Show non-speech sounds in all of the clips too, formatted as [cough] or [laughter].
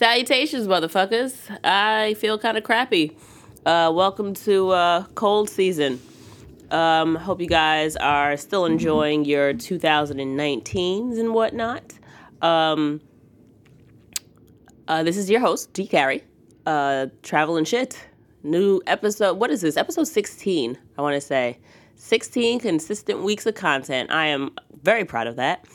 Salutations, motherfuckers. I feel kind of crappy. Uh, welcome to uh, cold season. Um, hope you guys are still enjoying your 2019s and whatnot. Um, uh, this is your host, D. Carrie. Uh, travel and shit. New episode. What is this? Episode 16, I want to say. 16 consistent weeks of content. I am very proud of that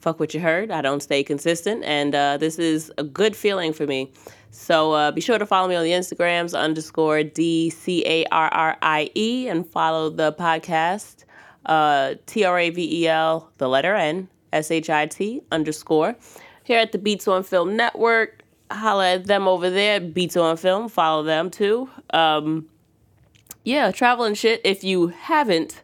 fuck what you heard. I don't stay consistent, and uh, this is a good feeling for me. So uh, be sure to follow me on the Instagrams underscore D C A R R I E and follow the podcast uh, T R A V E L, the letter N, S H I T underscore. Here at the Beats on Film Network, holla at them over there, Beats on Film, follow them too. Um, yeah, travel and shit. If you haven't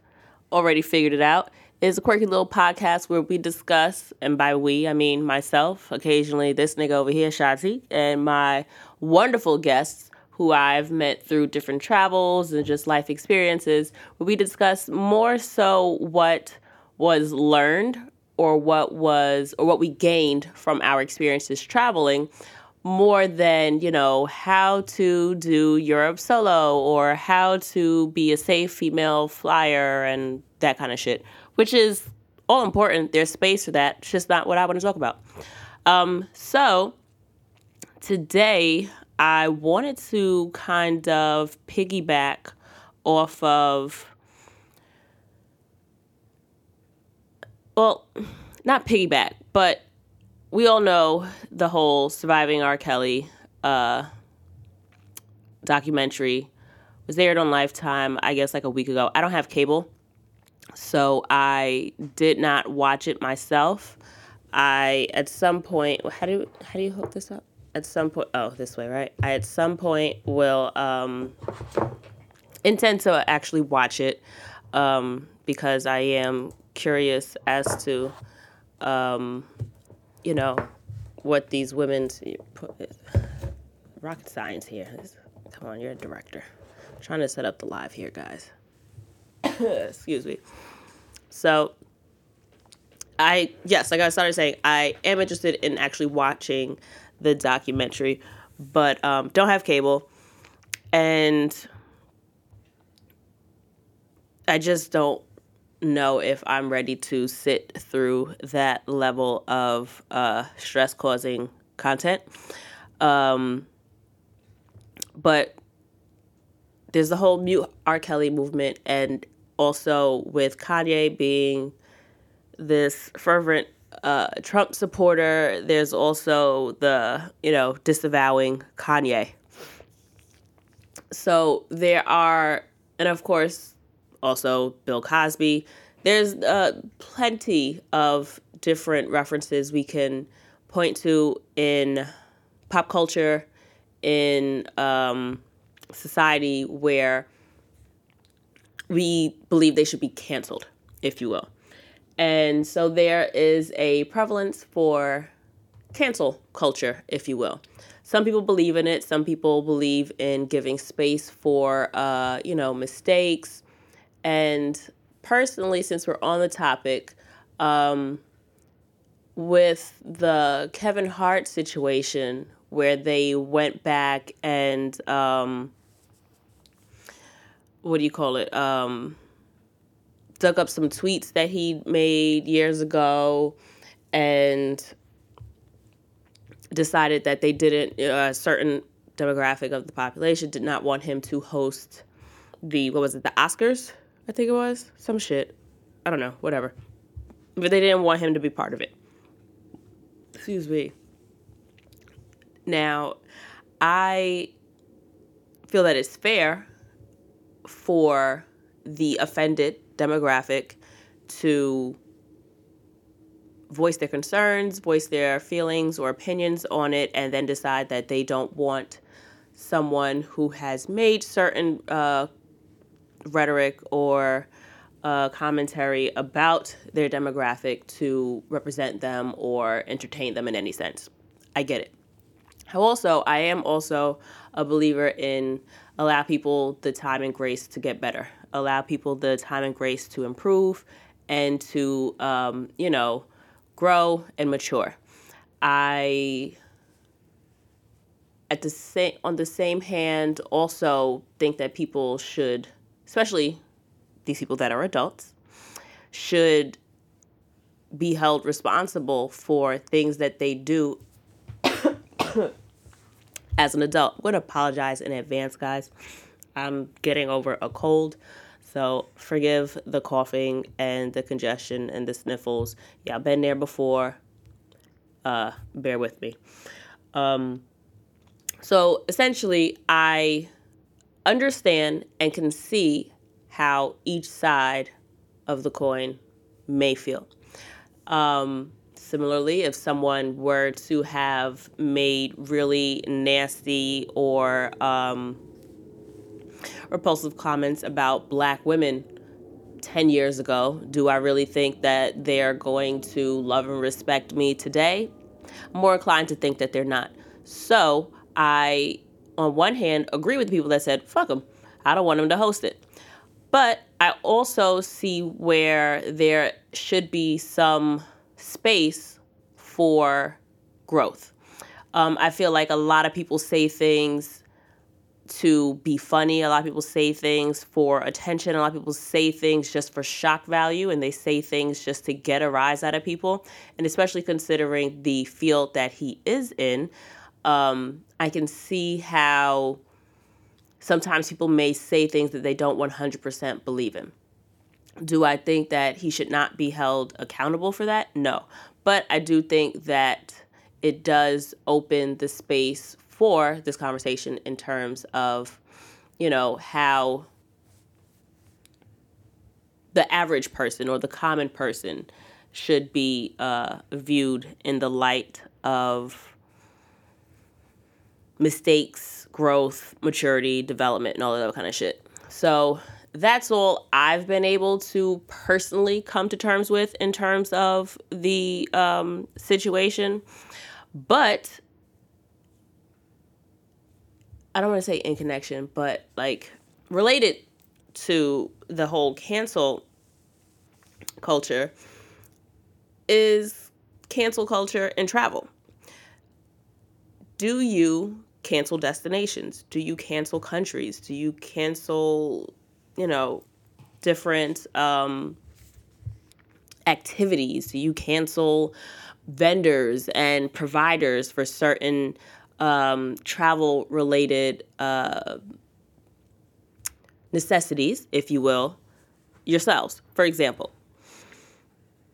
already figured it out, is a quirky little podcast where we discuss, and by we, I mean myself, occasionally this nigga over here, Shati, and my wonderful guests who I've met through different travels and just life experiences, where we discuss more so what was learned or what was or what we gained from our experiences traveling more than you know how to do Europe solo or how to be a safe female flyer and that kind of shit which is all important. There's space for that. It's just not what I want to talk about. Um, so today I wanted to kind of piggyback off of, well, not piggyback, but we all know the whole surviving R. Kelly uh, documentary was aired on Lifetime, I guess, like a week ago. I don't have cable, so I did not watch it myself. I at some point how do how do you hook this up? At some point oh this way, right? I at some point will um intend to actually watch it um because I am curious as to um you know what these women's rocket science here. Come on, you're a director. I'm trying to set up the live here, guys. [coughs] Excuse me. So I yes, like I started saying, I am interested in actually watching the documentary, but um, don't have cable, and I just don't know if I'm ready to sit through that level of uh, stress causing content. Um, but there's the whole mute R. Kelly movement, and also with Kanye being this fervent uh, Trump supporter, there's also the, you know, disavowing Kanye. So there are, and of course, also Bill Cosby. There's uh, plenty of different references we can point to in pop culture, in um, society where we believe they should be canceled, if you will. And so there is a prevalence for cancel culture, if you will. Some people believe in it. Some people believe in giving space for, uh, you know, mistakes. And personally, since we're on the topic, um, with the Kevin Hart situation, where they went back and um, what do you call it? Um, dug up some tweets that he made years ago and decided that they didn't, a certain demographic of the population did not want him to host the, what was it, the Oscars? I think it was. Some shit. I don't know, whatever. But they didn't want him to be part of it. Excuse me. Now, I feel that it's fair for the offended demographic to voice their concerns, voice their feelings or opinions on it, and then decide that they don't want someone who has made certain uh, rhetoric or uh, commentary about their demographic to represent them or entertain them in any sense. I get it. Also, I am also a believer in allow people the time and grace to get better, allow people the time and grace to improve and to, um, you know, grow and mature. I at the same on the same hand, also think that people should, especially these people that are adults, should be held responsible for things that they do as an adult. I'm going to apologize in advance, guys. I'm getting over a cold. So forgive the coughing and the congestion and the sniffles. Yeah, I've been there before. Uh, bear with me. Um, so essentially, I understand and can see how each side of the coin may feel. Um, similarly, if someone were to have made really nasty or um, repulsive comments about black women 10 years ago, do I really think that they're going to love and respect me today? I'm more inclined to think that they're not. So I, on one hand, agree with people that said, fuck them. I don't want them to host it. But I also see where there should be some space for growth. Um, I feel like a lot of people say things to be funny. A lot of people say things for attention. A lot of people say things just for shock value, and they say things just to get a rise out of people. And especially considering the field that he is in, um, I can see how sometimes people may say things that they don't 100% believe in. Do I think that he should not be held accountable for that? No. But I do think that it does open the space for this conversation in terms of, you know, how the average person or the common person should be uh, viewed in the light of mistakes, growth, maturity, development, and all of that kind of shit. So that's all I've been able to personally come to terms with in terms of the um, situation. But I don't want to say in connection, but like related to the whole cancel culture is cancel culture and travel. Do you cancel destinations? Do you cancel countries? Do you cancel you know, different um, activities? You cancel vendors and providers for certain um, travel related uh, necessities, if you will, yourselves? For example,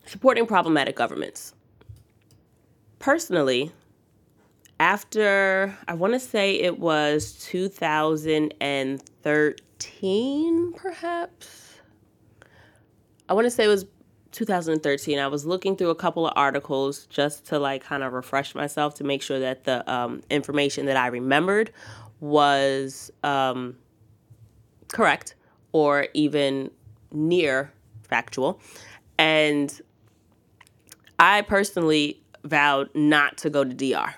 supporting problematic governments. Personally, after I want to say it was 2013 2013, perhaps. I want to say it was 2013. I was looking through a couple of articles just to like kind of refresh myself to make sure that the um, information that I remembered was um, correct or even near factual. And I personally vowed not to go to DR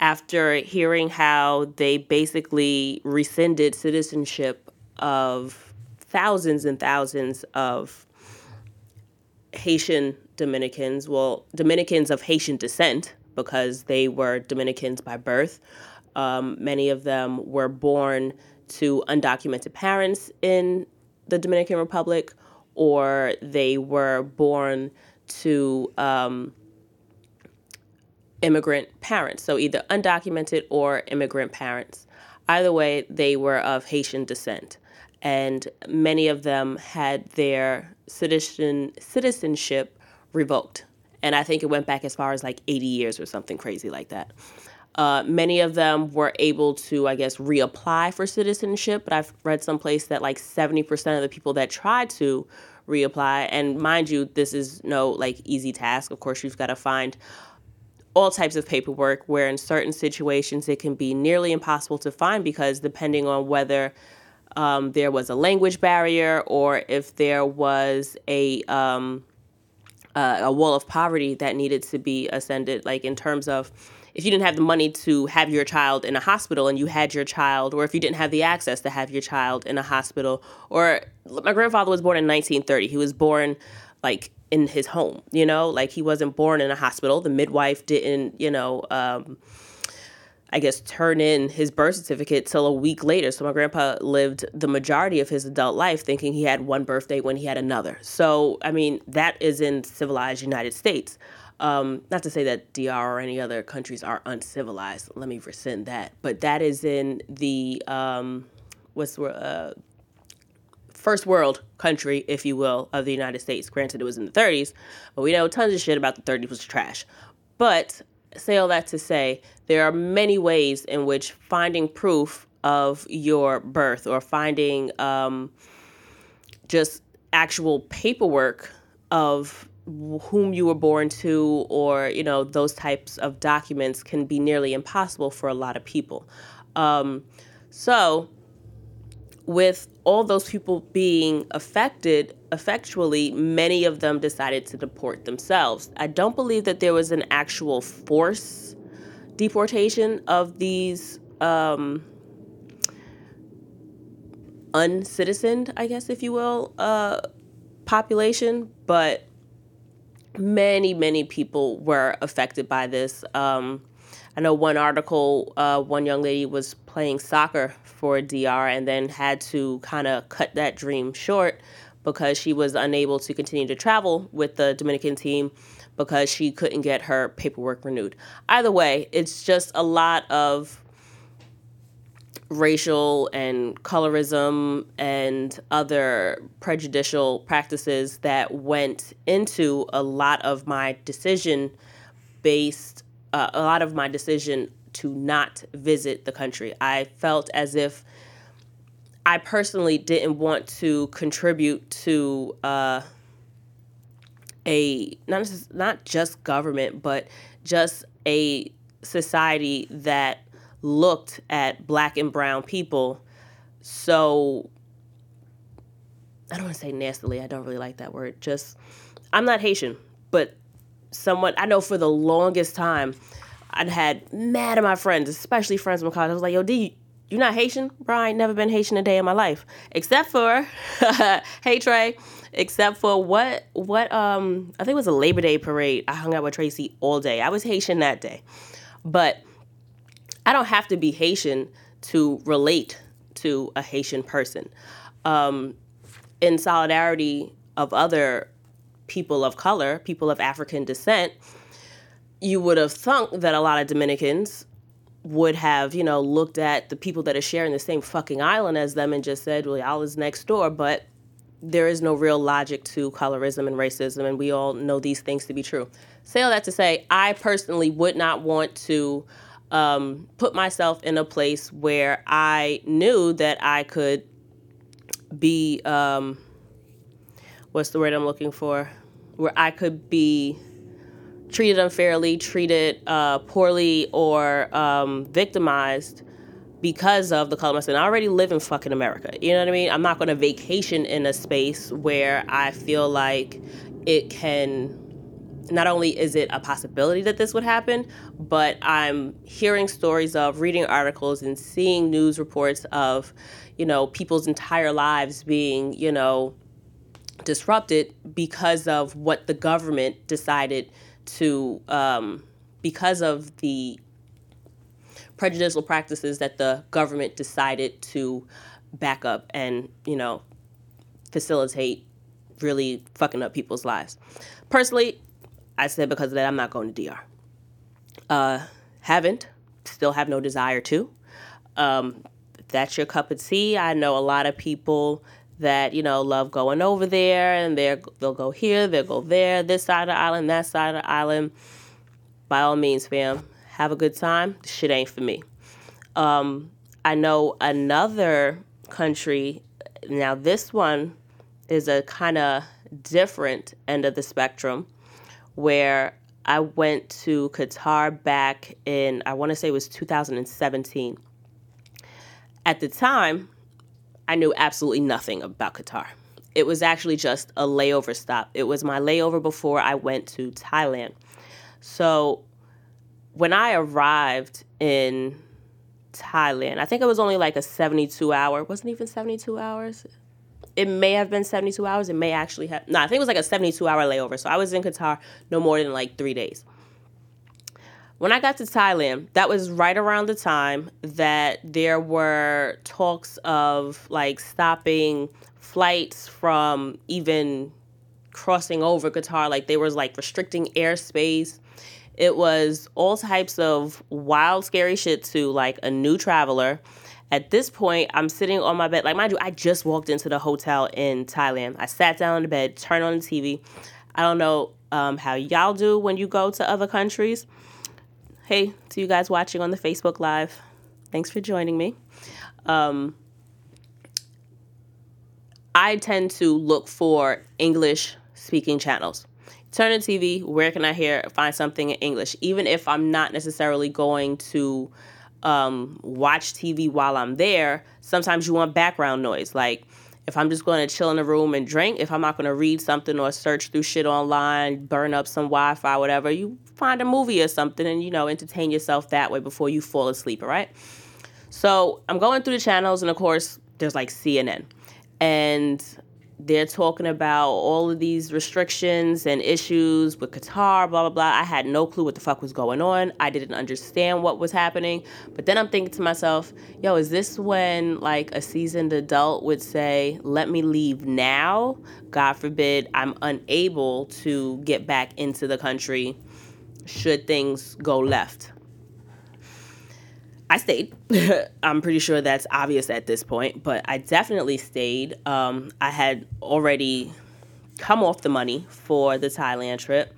after hearing how they basically rescinded citizenship of thousands and thousands of Haitian Dominicans, well, Dominicans of Haitian descent, because they were Dominicans by birth. Um, many of them were born to undocumented parents in the Dominican Republic, or they were born to um, immigrant parents, so either undocumented or immigrant parents. Either way, they were of Haitian descent, and many of them had their citizen citizenship revoked. And I think it went back as far as like 80 years or something crazy like that. Uh, many of them were able to, I guess, reapply for citizenship, but I've read someplace that like 70% of the people that tried to reapply, and mind you, this is no like easy task. Of course, you've got to find all types of paperwork where in certain situations it can be nearly impossible to find because depending on whether um, there was a language barrier or if there was a um, uh, a wall of poverty that needed to be ascended like in terms of if you didn't have the money to have your child in a hospital and you had your child or if you didn't have the access to have your child in a hospital or my grandfather was born in 1930 he was born like in his home, you know, like he wasn't born in a hospital. The midwife didn't, you know, um, I guess, turn in his birth certificate till a week later. So my grandpa lived the majority of his adult life thinking he had one birthday when he had another. So, I mean, that is in civilized United States. Um, not to say that DR or any other countries are uncivilized. Let me rescind that. But that is in the um, what's uh, first world country, if you will, of the United States. Granted, it was in the 30s, but we know tons of shit about the 30s was trash. But say all that to say, there are many ways in which finding proof of your birth or finding um, just actual paperwork of whom you were born to or you know those types of documents can be nearly impossible for a lot of people um, so with all those people being affected effectually many of them decided to deport themselves i don't believe that there was an actual force deportation of these um, uncitizened i guess if you will uh, population but many, many people were affected by this. Um, I know one article, uh, one young lady was playing soccer for DR and then had to kind of cut that dream short because she was unable to continue to travel with the Dominican team because she couldn't get her paperwork renewed. Either way, it's just a lot of racial and colorism and other prejudicial practices that went into a lot of my decision based uh, a lot of my decision to not visit the country. I felt as if I personally didn't want to contribute to uh, a not not just government, but just a society that looked at black and brown people so I don't want to say nastily, I don't really like that word. Just I'm not Haitian, but somewhat I know for the longest time I'd had mad at my friends, especially friends from college. I was like, yo, D, you not Haitian? Bro, I ain't never been Haitian a day in my life. Except for [laughs] hey Trey. Except for what what um I think it was a Labor Day parade. I hung out with Tracy all day. I was Haitian that day. But I don't have to be Haitian to relate to a Haitian person. Um, in solidarity of other people of color, people of African descent, you would have thunk that a lot of Dominicans would have, you know, looked at the people that are sharing the same fucking island as them and just said, well, y'all is next door. But there is no real logic to colorism and racism, and we all know these things to be true. Say all that to say, I personally would not want to um, put myself in a place where I knew that I could be um, what's the word I'm looking for? Where I could be treated unfairly, treated uh, poorly, or um, victimized because of the color of my skin. I already live in fucking America. You know what I mean? I'm not going to vacation in a space where I feel like it can not only is it a possibility that this would happen, but I'm hearing stories of reading articles and seeing news reports of, you know, people's entire lives being, you know, disrupted because of what the government decided to, um, because of the prejudicial practices that the government decided to back up and, you know, facilitate really fucking up people's lives. Personally, I said because of that, I'm not going to DR. Uh, haven't, still have no desire to. Um, that's your cup of tea. I know a lot of people that you know love going over there, and they they'll go here, they'll go there, this side of the island, that side of the island. By all means, fam, have a good time. Shit ain't for me. Um, I know another country. Now this one is a kind of different end of the spectrum where I went to Qatar back in, I want to say it was 2017. At the time, I knew absolutely nothing about Qatar. It was actually just a layover stop. It was my layover before I went to Thailand. So when I arrived in Thailand, I think it was only like a 72 hour, wasn't even 72 hours it may have been 72 hours. It may actually have, no, I think it was like a 72 hour layover. So I was in Qatar no more than like three days. When I got to Thailand, that was right around the time that there were talks of like stopping flights from even crossing over Qatar. Like they was like restricting airspace. It was all types of wild, scary shit to like a new traveler. At this point, I'm sitting on my bed. Like, mind you, I just walked into the hotel in Thailand. I sat down on the bed, turned on the TV. I don't know um, how y'all do when you go to other countries hey, to you guys watching on the Facebook Live, thanks for joining me. Um, I tend to look for English speaking channels. Turn on TV, where can I hear find something in English? Even if I'm not necessarily going to um, watch TV while I'm there, sometimes you want background noise. Like if I'm just going to chill in a room and drink, if I'm not going to read something or search through shit online, burn up some Wi Fi, whatever, you find a movie or something and, you know, entertain yourself that way before you fall asleep, all right? So I'm going through the channels, and of course, there's like CNN. And they're talking about all of these restrictions and issues with Qatar, blah, blah, blah. I had no clue what the fuck was going on. I didn't understand what was happening. But then I'm thinking to myself, yo, is this when like a seasoned adult would say, let me leave now? God forbid I'm unable to get back into the country should things go left. I stayed. [laughs] I'm pretty sure that's obvious at this point, but I definitely stayed. Um, I had already come off the money for the Thailand trip,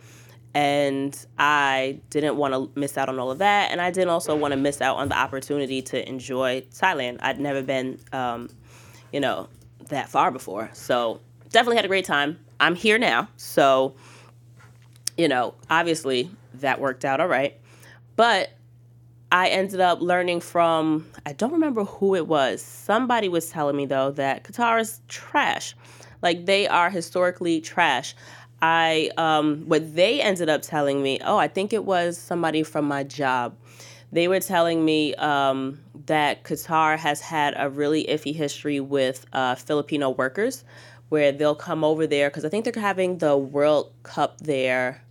and I didn't want to miss out on all of that. And I didn't also want to miss out on the opportunity to enjoy Thailand. I'd never been, um, you know, that far before. So definitely had a great time. I'm here now. So, you know, obviously that worked out all right. But I ended up learning from, I don't remember who it was. Somebody was telling me, though, that Qatar is trash. Like, they are historically trash. I, um, what they ended up telling me, oh, I think it was somebody from my job. They were telling me um, that Qatar has had a really iffy history with uh, Filipino workers, where they'll come over there because I think they're having the World Cup there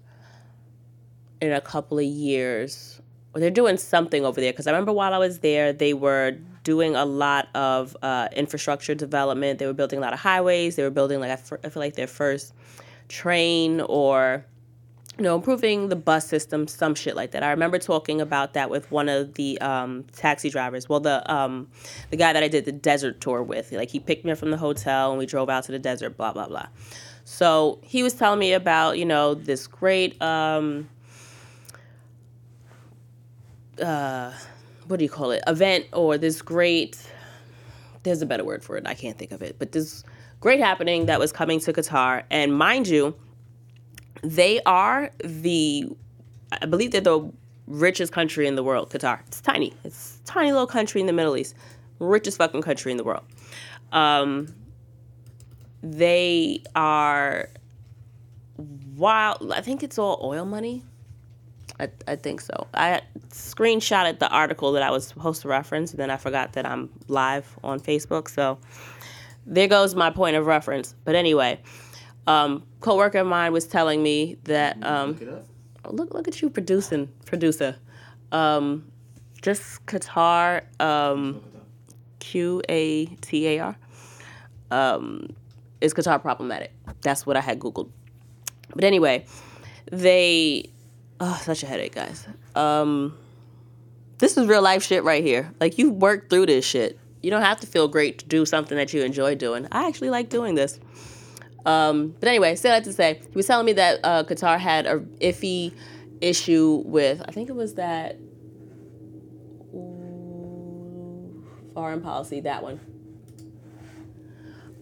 in a couple of years they're doing something over there because I remember while I was there, they were doing a lot of uh, infrastructure development. They were building a lot of highways. They were building like I, feel like their first train or you know improving the bus system, some shit like that. I remember talking about that with one of the um, taxi drivers. Well, the um, the guy that I did the desert tour with, like he picked me up from the hotel and we drove out to the desert. Blah blah blah. So he was telling me about you know this great. Um, uh, what do you call it? Event or this great there's a better word for it. I can't think of it. But this great happening that was coming to qatar. And mind you they are the i believe they're the richest country in the world qatar. It's tiny. It's tiny little country in the middle east. Richest fucking country in the world. Um, they are wild. I think it's all oil money I, I think so. I screenshotted the article that I was supposed to reference, and then I forgot that I'm live on Facebook. So there goes my point of reference. But anyway, um, coworker of mine was telling me that um, look, look, look at you producing producer. Um, just Qatar, um, Q A T A R. Um, is Qatar problematic? That's what I had googled. But anyway, they Oh, such a headache, guys. Um, this is real life shit right here. Like you worked through this shit. You don't have to feel great to do something that you enjoy doing. I actually like doing this. Um, but anyway, say that to say, he was telling me that uh, Qatar had a iffy issue with. I think it was that foreign policy. That one.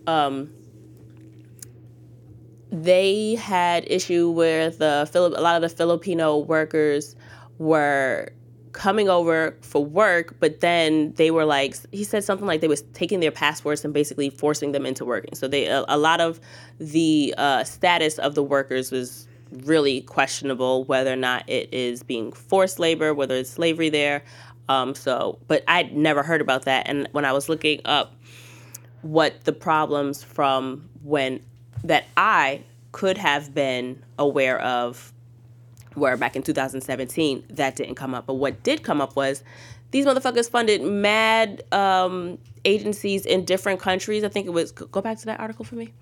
Um, they had issue where the Philip. A lot of the Filipino workers were coming over for work, but then they were like, he said something like they was taking their passports and basically forcing them into working. So they a, a lot of the uh, status of the workers was really questionable, whether or not it is being forced labor, whether it's slavery there. Um, so, but I'd never heard about that, and when I was looking up what the problems from when that I could have been aware of where back in 2017 that didn't come up. But what did come up was these motherfuckers funded mad um, agencies in different countries. I think it was go back to that article for me.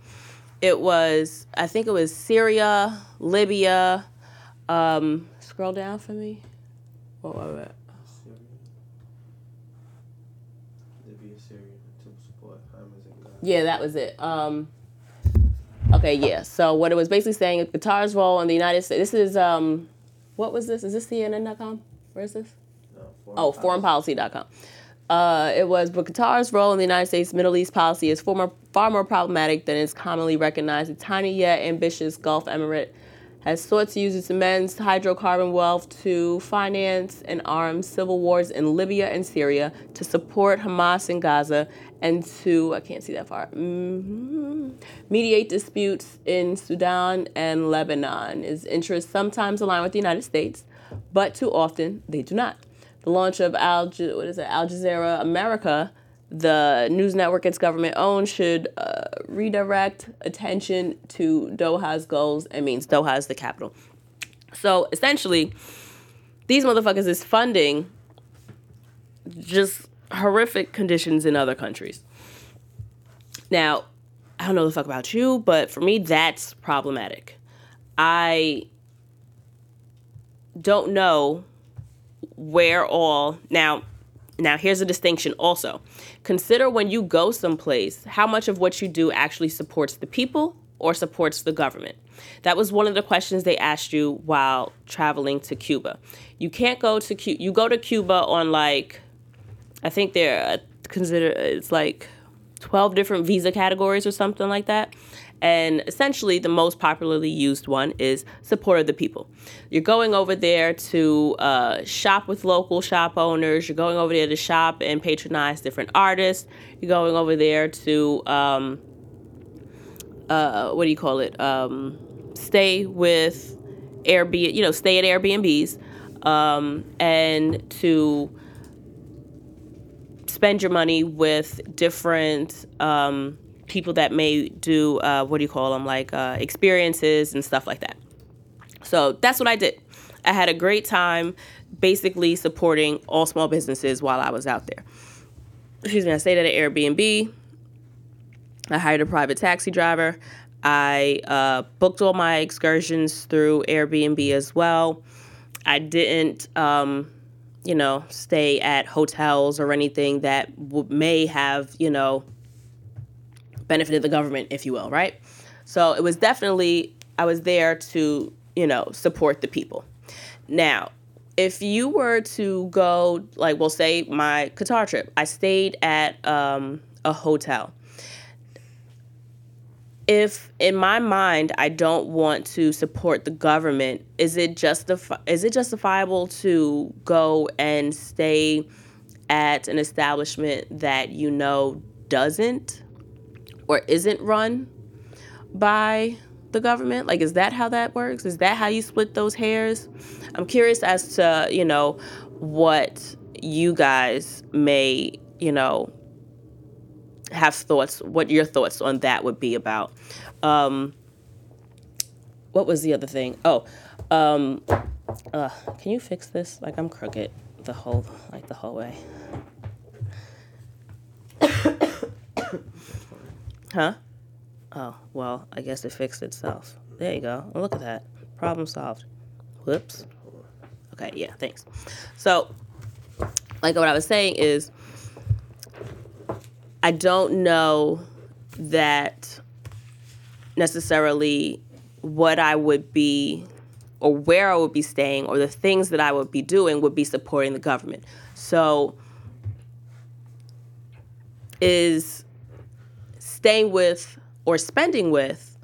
It was I think it was Syria, Libya. Um, scroll down for me. What was it? Libya Syria until support how amazing Yeah, that was it. Um, okay, yeah. So what it was basically saying is Qatar's role in the United States. This is um, what was this? Is this CNN.com? Where is this? No, foreign oh, foreignpolicy.com. Uh, it was, but Qatar's role in the United States Middle East policy is far more, far more problematic than is commonly recognized. The tiny yet ambitious Gulf Emirate has sought to use its immense hydrocarbon wealth to finance and arm civil wars in Libya and Syria, to support Hamas in Gaza, and to, I can't see that far, mm-hmm, mediate disputes in Sudan and Lebanon. Its interests sometimes align with the United States, but too often they do not. The launch of Al, what is it, Al Jazeera America the news network its government owned should uh, redirect attention to Doha's goals and means Doha is the capital. So essentially, these motherfuckers is funding just horrific conditions in other countries. Now, I don't know the fuck about you, but for me, that's problematic. I don't know where all now now, here's a distinction also. Consider when you go someplace how much of what you do actually supports the people or supports the government. That was one of the questions they asked you while traveling to Cuba. You can't go to Cuba, you go to Cuba on like, I think they're uh, consider it's like 12 different visa categories or something like that. And essentially, the most popularly used one is support of the people. You're going over there to uh, shop with local shop owners. You're going over there to shop and patronize different artists. You're going over there to, um, uh, what do you call it? Um, stay with Airbnb, you know, stay at Airbnbs um, and to spend your money with different um, people that may do uh, what do you call them like uh, experiences and stuff like that. So that's what i did. I had a great time basically supporting all small businesses while i was out there. Excuse me i stayed at an airbnb. I hired a private taxi driver. I uh, booked all my excursions through airbnb as well. I didn't um, you know stay at hotels or anything that w- may have you know benefited the government, if you will, right? So it was definitely, I was there to, you know, support the people. Now, if you were to go, like, we'll say my Qatar trip, I stayed at um, a hotel. If in my mind I don't want to support the government, is it justifi- is it justifiable to go and stay at an establishment that you know doesn't or isn't run by the government? Like, is that how that works? Is that how you split those hairs? I'm curious as to, you know, what you guys may, you know, have thoughts, what your thoughts on that would be about. Um, what was the other thing? Oh, um, uh, can you fix this? Like, I'm crooked the whole, like, the whole way. Huh? Oh, well, I guess it fixed itself. There you go. Look at that. Problem solved. Whoops. Okay, yeah, thanks. So, like what I was saying is, I don't know that necessarily what I would be or where I would be staying or the things that I would be doing would be supporting the government. So, is staying with or spending with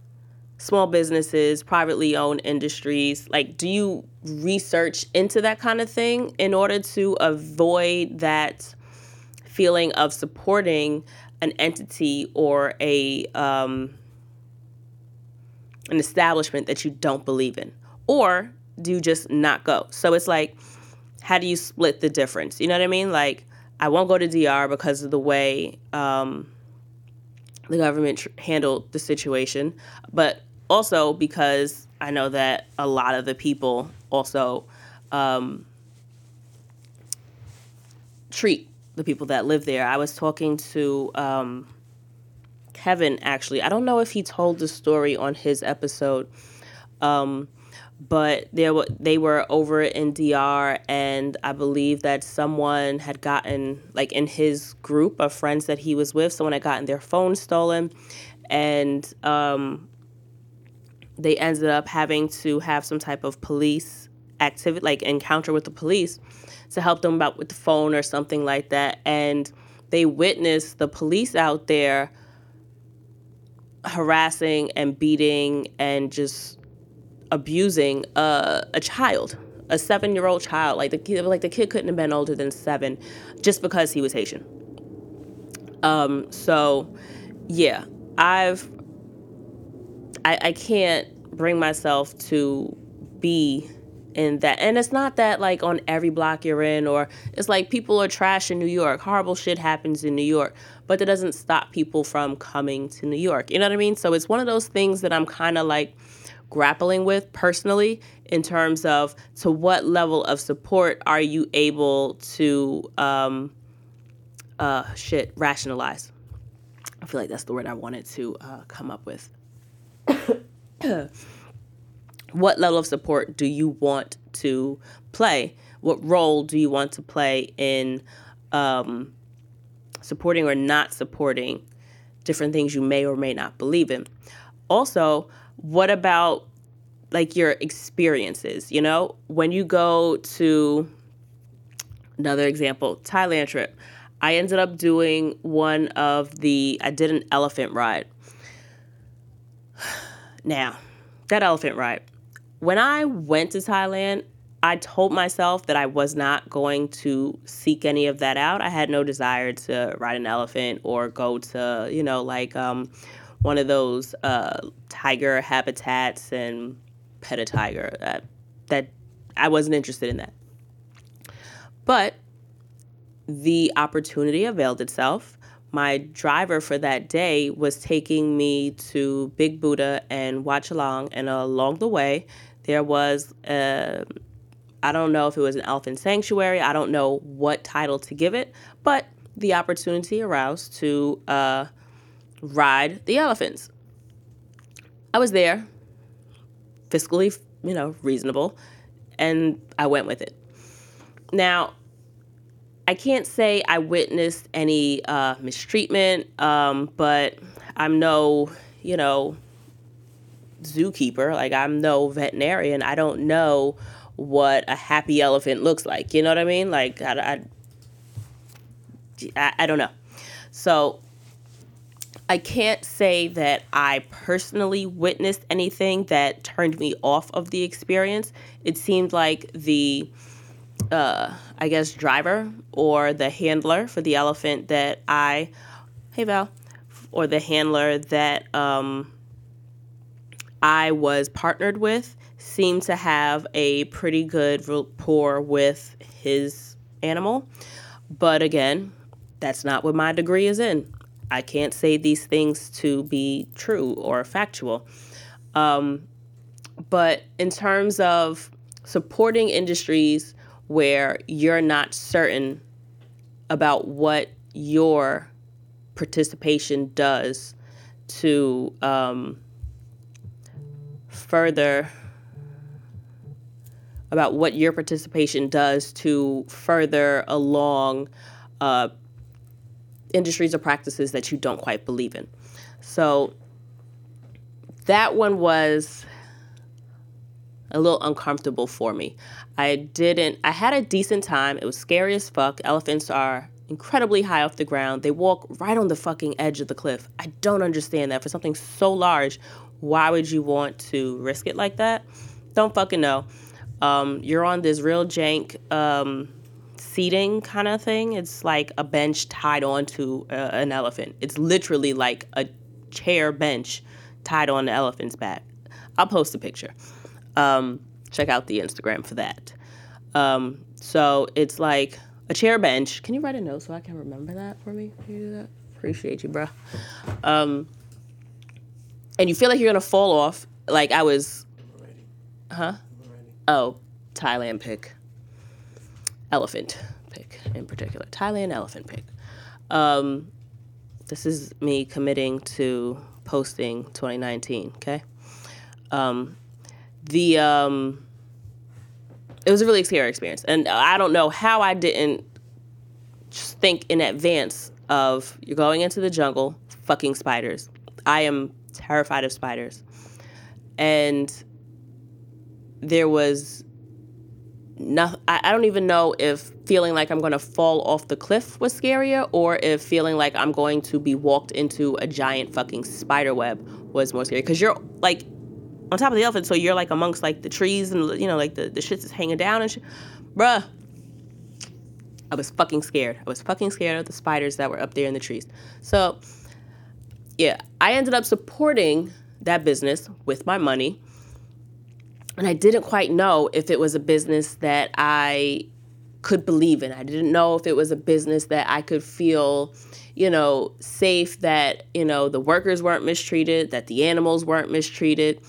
small businesses, privately owned industries? Like, do you research into that kind of thing in order to avoid that feeling of supporting an entity or a um, an establishment that you don't believe in, or do you just not go? So it's like, how do you split the difference? You know what I mean? Like, I won't go to DR because of the way um, the government tr- handled the situation, but also because I know that a lot of the people also um, treat the people that live there. I was talking to um, Kevin actually. I don't know if he told the story on his episode, um, but there were they were over in DR, and I believe that someone had gotten like in his group of friends that he was with, someone had gotten their phone stolen, and um, they ended up having to have some type of police activity, like encounter with the police, to help them out with the phone or something like that, and they witnessed the police out there harassing and beating and just abusing a, a child, a seven year old child. Like the kid, like the kid couldn't have been older than seven, just because he was Haitian. Um, so, yeah, I've I, I can't bring myself to be in that and it's not that like on every block you're in or it's like people are trash in new york horrible shit happens in new york but that doesn't stop people from coming to new york you know what i mean so it's one of those things that i'm kind of like grappling with personally in terms of to what level of support are you able to um uh shit rationalize i feel like that's the word i wanted to uh, come up with [coughs] what level of support do you want to play? What role do you want to play in um, supporting or not supporting different things you may or may not believe in? Also, what about like your experiences? You know, when you go to another example, Thailand trip, I ended up doing one of the, I did an elephant ride. [sighs] Now, that elephant ride, when I went to Thailand, I told myself that I was not going to seek any of that out. I had no desire to ride an elephant or go to, you know, like um, one of those uh, tiger habitats and pet a tiger. That, that I wasn't interested in that. But the opportunity availed itself my driver for that day was taking me to Big Buddha and Wat Chalong, and along the way, there was a, I don't know if it was an elephant sanctuary. I don't know what title to give it, but the opportunity arose to uh, ride the elephants. I was there, fiscally, you know, reasonable, and I went with it. Now, I can't say I witnessed any uh, mistreatment, um, but I'm no, you know, zookeeper. Like I'm no veterinarian. I don't know what a happy elephant looks like. You know what I mean? Like I, I, I don't know. So I can't say that I personally witnessed anything that turned me off of the experience. It seemed like the uh, I guess, driver or the handler for the elephant that I, hey Val, or the handler that um, I was partnered with seemed to have a pretty good rapport with his animal. But again, that's not what my degree is in. I can't say these things to be true or factual. Um, but in terms of supporting industries where you're not certain about what your participation does to um, further about what your participation does to further along uh, industries or practices that you don't quite believe in. So that one was a little uncomfortable for me. I didn't, I had a decent time. It was scary as fuck. Elephants are incredibly high off the ground. They walk right on the fucking edge of the cliff. I don't understand that. For something so large, why would you want to risk it like that? Don't fucking know. Um, you're on this real jank um, seating kind of thing. It's like a bench tied onto uh, an elephant. It's literally like a chair bench tied on the elephant's back. I'll post a picture. Um, check out the Instagram for that. Um, so it's like a chair bench. Can you write a note so I can remember that for me? Can you do that? Appreciate you, bro. Um, and you feel like you're gonna fall off. Like I was Huh? Oh, Thailand pick. Elephant pick in particular. Thailand elephant pick. Um, this is me committing to posting 2019. Okay. Um, the um, it was a really scary experience, and I don't know how I didn't think in advance of you're going into the jungle, fucking spiders. I am terrified of spiders, and there was no, I, I don't even know if feeling like I'm going to fall off the cliff was scarier or if feeling like I'm going to be walked into a giant fucking spider web was more scary. Because you're like on top of the elephant, so you're like amongst like the trees and, you know, like the, the shit is hanging down and shit. Bruh. I was fucking scared. I was fucking scared of the spiders that were up there in the trees. So, yeah, I ended up supporting that business with my money and I didn't quite know if it was a business that I could believe in. I didn't know if it was a business that I could feel, you know, safe that, you know, the workers weren't mistreated, that the animals weren't mistreated.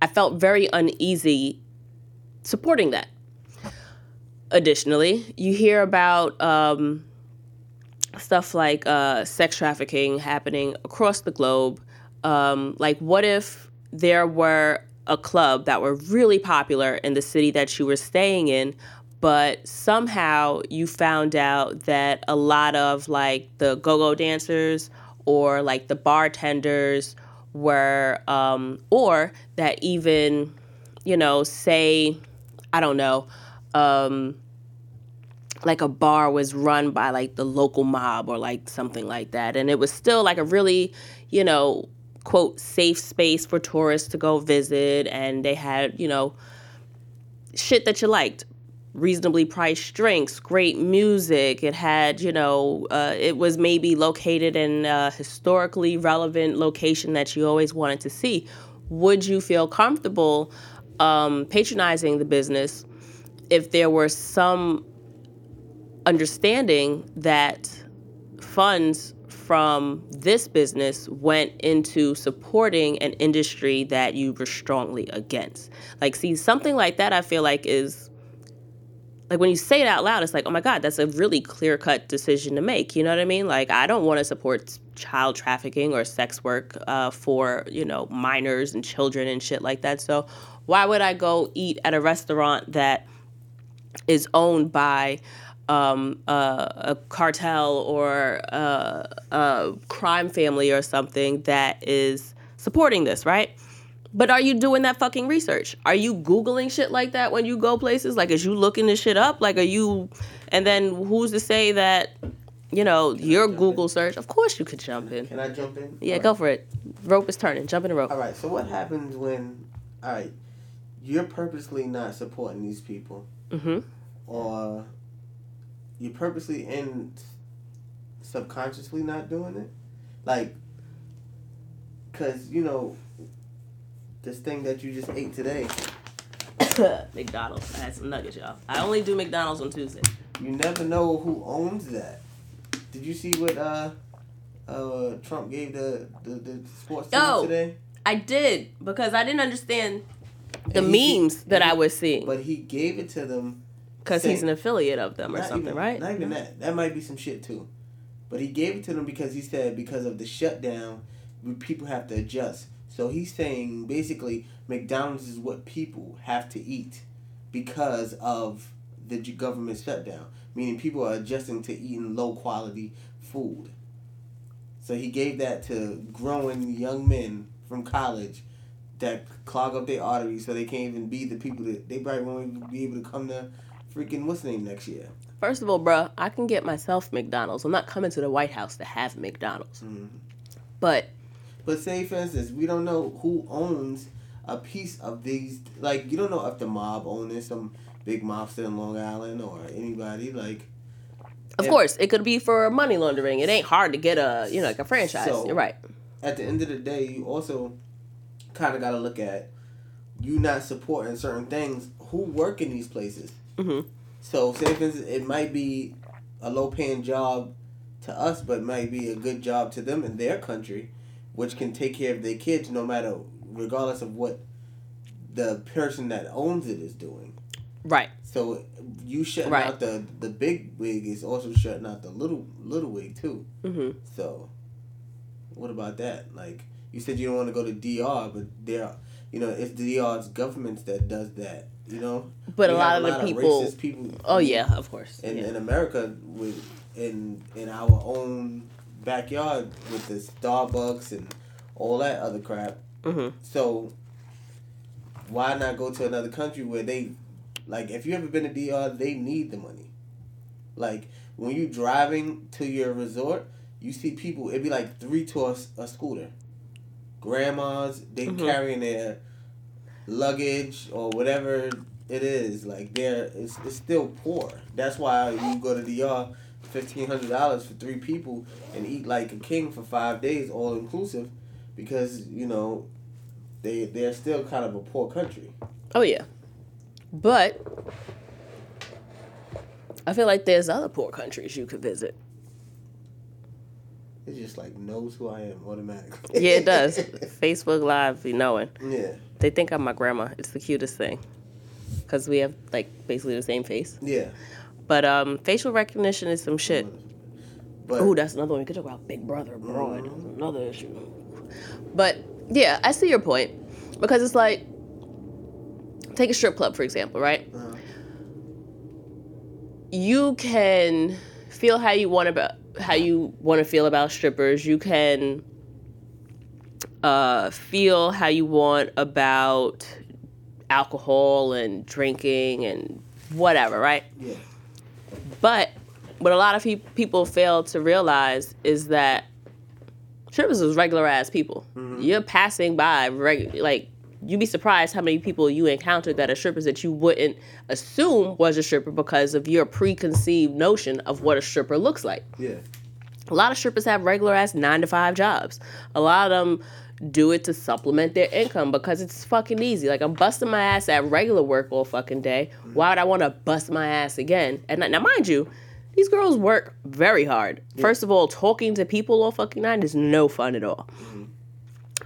I felt very uneasy supporting that. Additionally, you hear about um, stuff like uh, sex trafficking happening across the globe. Um, like, what if there were a club that were really popular in the city that you were staying in, but somehow you found out that a lot of like the go-go dancers or like the bartenders were um or that even you know say i don't know um like a bar was run by like the local mob or like something like that. And it was still like a really you know quote safe space for tourists to go visit and they had you know shit that you liked. Reasonably priced drinks great music. It had you know uh, it was maybe located in a historically relevant location that you always wanted to see. Would you feel comfortable um, patronizing the business if there were some understanding that funds from this business went into supporting an industry that you were strongly against. Like, see, something like that, I feel like is like when you say it out loud, it's like, oh my God, that's a really clear cut decision to make. You know what I mean? Like, I don't want to support child trafficking or sex work uh, for, you know, minors and children and shit like that. So, why would I go eat at a restaurant that is owned by um, uh, a cartel or uh, a crime family or something that is supporting this, right? But are you doing that fucking research? Are you Googling shit like that when you go places? Like, is you looking this shit up? Like, are you, and then who's to say that, you know, Can your Google in? search? Of course you could jump in. Can I jump in? Yeah, go for it. Rope is turning. Jump in the rope. All right, so what happens when, all right, you're purposely not supporting these people? Mm-hmm. Or you purposely and subconsciously not doing it, like, cause you know, this thing that you just ate today. [coughs] McDonald's. I had some nuggets, y'all. I only do McDonald's on Tuesday. You never know who owns that. Did you see what uh uh Trump gave the the, the sports team oh, today? I did because I didn't understand the memes that he, I was seeing. But he gave it to them because he's an affiliate of them or something, even, right? Not even that. That might be some shit too. But he gave it to them because he said because of the shutdown, people have to adjust. So he's saying basically McDonald's is what people have to eat because of the government shutdown. Meaning people are adjusting to eating low quality food. So he gave that to growing young men from college that clog up their arteries so they can't even be the people that they probably won't even be able to come to freaking what's the name next year. First of all, bro, I can get myself McDonald's. I'm not coming to the White House to have McDonald's. Mm-hmm. But but say for instance, we don't know who owns a piece of these. Like you don't know if the mob owns this, some big mobster in Long Island or anybody like. Of if, course, it could be for money laundering. It ain't hard to get a you know like a franchise. So, You're right. At the end of the day, you also kind of got to look at you not supporting certain things. Who work in these places? Mm-hmm. So, instance, it might be a low paying job to us, but might be a good job to them in their country, which can take care of their kids no matter, regardless of what the person that owns it is doing. Right. So you shutting Right. out the the big wig is also shutting out the little little wig too. hmm So, what about that? Like you said, you don't want to go to DR, but there, you know, it's DR's governments that does that. You know, But We a lot of the people. racist people. Oh yeah, of course. in, yeah. in America with in in our own backyard with the Starbucks and all that other crap. Mhm. So why not go to another country where they like if you ever been to DR, they need the money. Like when you driving to your resort, you see people. It'd be like three to a, a scooter. Grandmas, they Mhm. carrying their luggage or whatever it is. Like they're it's, it's still poor. That's why you go to the DR, fifteen hundred dollars for three people and eat like a king for five days, all inclusive, because you know they they're still kind of a poor country. Oh yeah. But I feel like there's other poor countries you could visit. It just like knows who I am automatically. Yeah, it does. [laughs] Facebook Live, be knowing. yeah, They think I'm my grandma. It's the cutest thing. Because we have, like, basically the same face. yeah. But um, facial recognition is some shit. But Ooh, that's another one. We could talk about Big Brother abroad. Another issue. But yeah, I see your point. Because it's like, take a strip club, for example, right? Uh-huh. you can feel how you want about how you want to feel about strippers. You can uh, feel how you want about alcohol and drinking and whatever, right? yeah, But what a lot of pe- people fail to realize is that strippers is regular ass people. You're passing by, reg- like, you'd be surprised how many people you encountered that are strippers that you wouldn't assume was a stripper because of your preconceived notion of what a stripper looks like. yeah, A lot of strippers have regular ass nine to five jobs. A lot of them do it to supplement their income because it's fucking easy. Like I'm busting my ass at regular work all fucking day. Why would I want to bust my ass again? And now, mind you, these girls work very hard. First of all, talking to people all fucking night is no fun at all.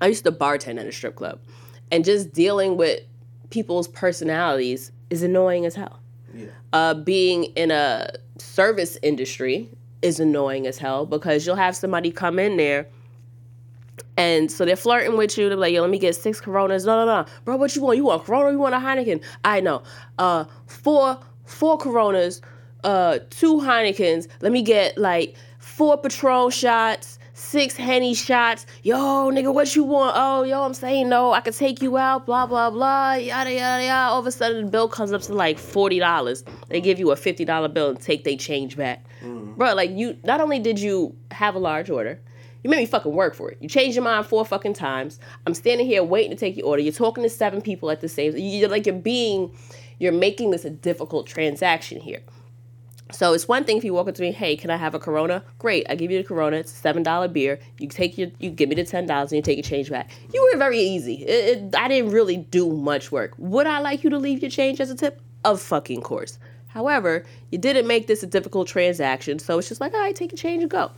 I used to bartend at a strip club, and just dealing with people's personalities is annoying as hell yeah, uh, being in a service industry is annoying as hell because you'll have somebody come in there and so they're flirting with you. They're like, yo, let me get six Coronas. No, no, no. Bro, what you want? You want Corona or you want a Heineken? I know. Uh, four, four Coronas, uh, two Heinekens. Let me get like four Patron shots, six Henny shots. Yo, nigga, what you want? Oh, yo, I'm saying no. I could take you out, blah, blah, blah, yada, yada, yada. All of a sudden, the bill comes up to like $40. They give you a $50 bill and take they change back. Bro, like you, not only did you have a large order, you made me fucking work for it. You changed your mind four fucking times. I'm standing here waiting to take your order. You're talking to seven people at the same. You're like you're being, you're making this a difficult transaction here. So it's one thing if you walk up to me, hey, can I have a Corona? Great, I give you the Corona. It's a seven dollar beer. You take your, you give me the ten dollars and you take your change back. You were very easy. It, it, I didn't really do much work. Would I like you to leave your change as a tip? Of fucking course. However, you didn't make this a difficult transaction, so it's just like, all right, take your change and go.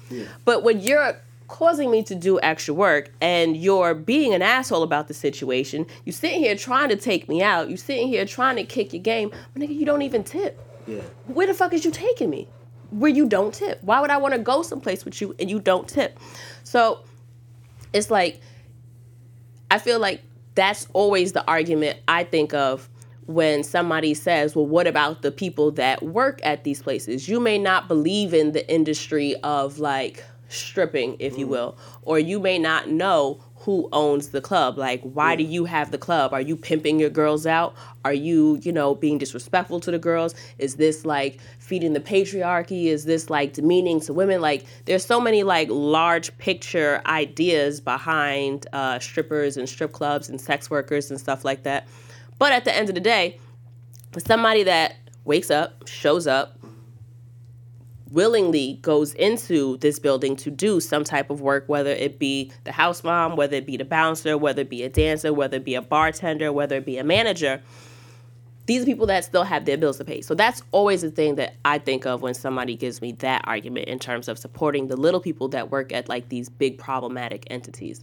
But when you're causing me to do extra work and you're being an asshole about the situation, you sitting here trying to take me out, you sitting here trying to kick your game, but nigga, you don't even tip yeah, where the fuck is you taking me? Where you don't tip? Why would I want to go someplace with you and you don't tip? So it's like I feel like that's always the argument I think of when somebody says, Well, what about the people that work at these places? You may not believe in the industry of like stripping, if you will, or you may not know who owns the club. Like, why do you have the club? Are you pimping your girls out? Are you, you know, being disrespectful to the girls? Is this like feeding the patriarchy? Is this like demeaning to women? Like, there's so many like large picture ideas behind uh, strippers and strip clubs and sex workers and stuff like that. But at the end of the day, for somebody that wakes up, shows up, willingly goes into this building to do some type of work, whether it be the house mom, whether it be the bouncer, whether it be a dancer, whether it be a bartender, whether it be a manager, these are people that still have their bills to pay. So that's always the thing that I think of when somebody gives me that argument in terms of supporting the little people that work at like these big problematic entities.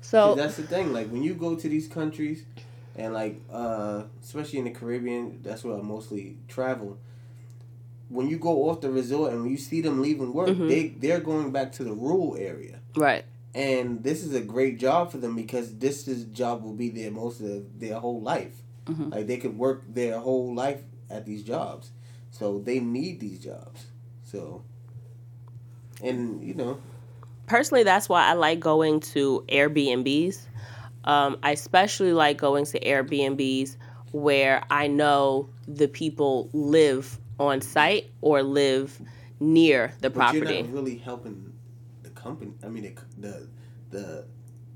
So that's the thing. Like when you go to these countries, and like uh, especially in the Caribbean, that's where I mostly travel. When you go off the resort and when you see them leaving work, Mhm. they they're going back to the rural area, Right. and this is a great job for them because this is job will be there most of their whole life. Mhm. Like they could work their whole life at these jobs, so they need these jobs. So, and you know, personally that's why i like going to airbnbs um, i especially like going to airbnbs where i know the people live on site or live near the but you're property not really helping the company. I mean, the the, the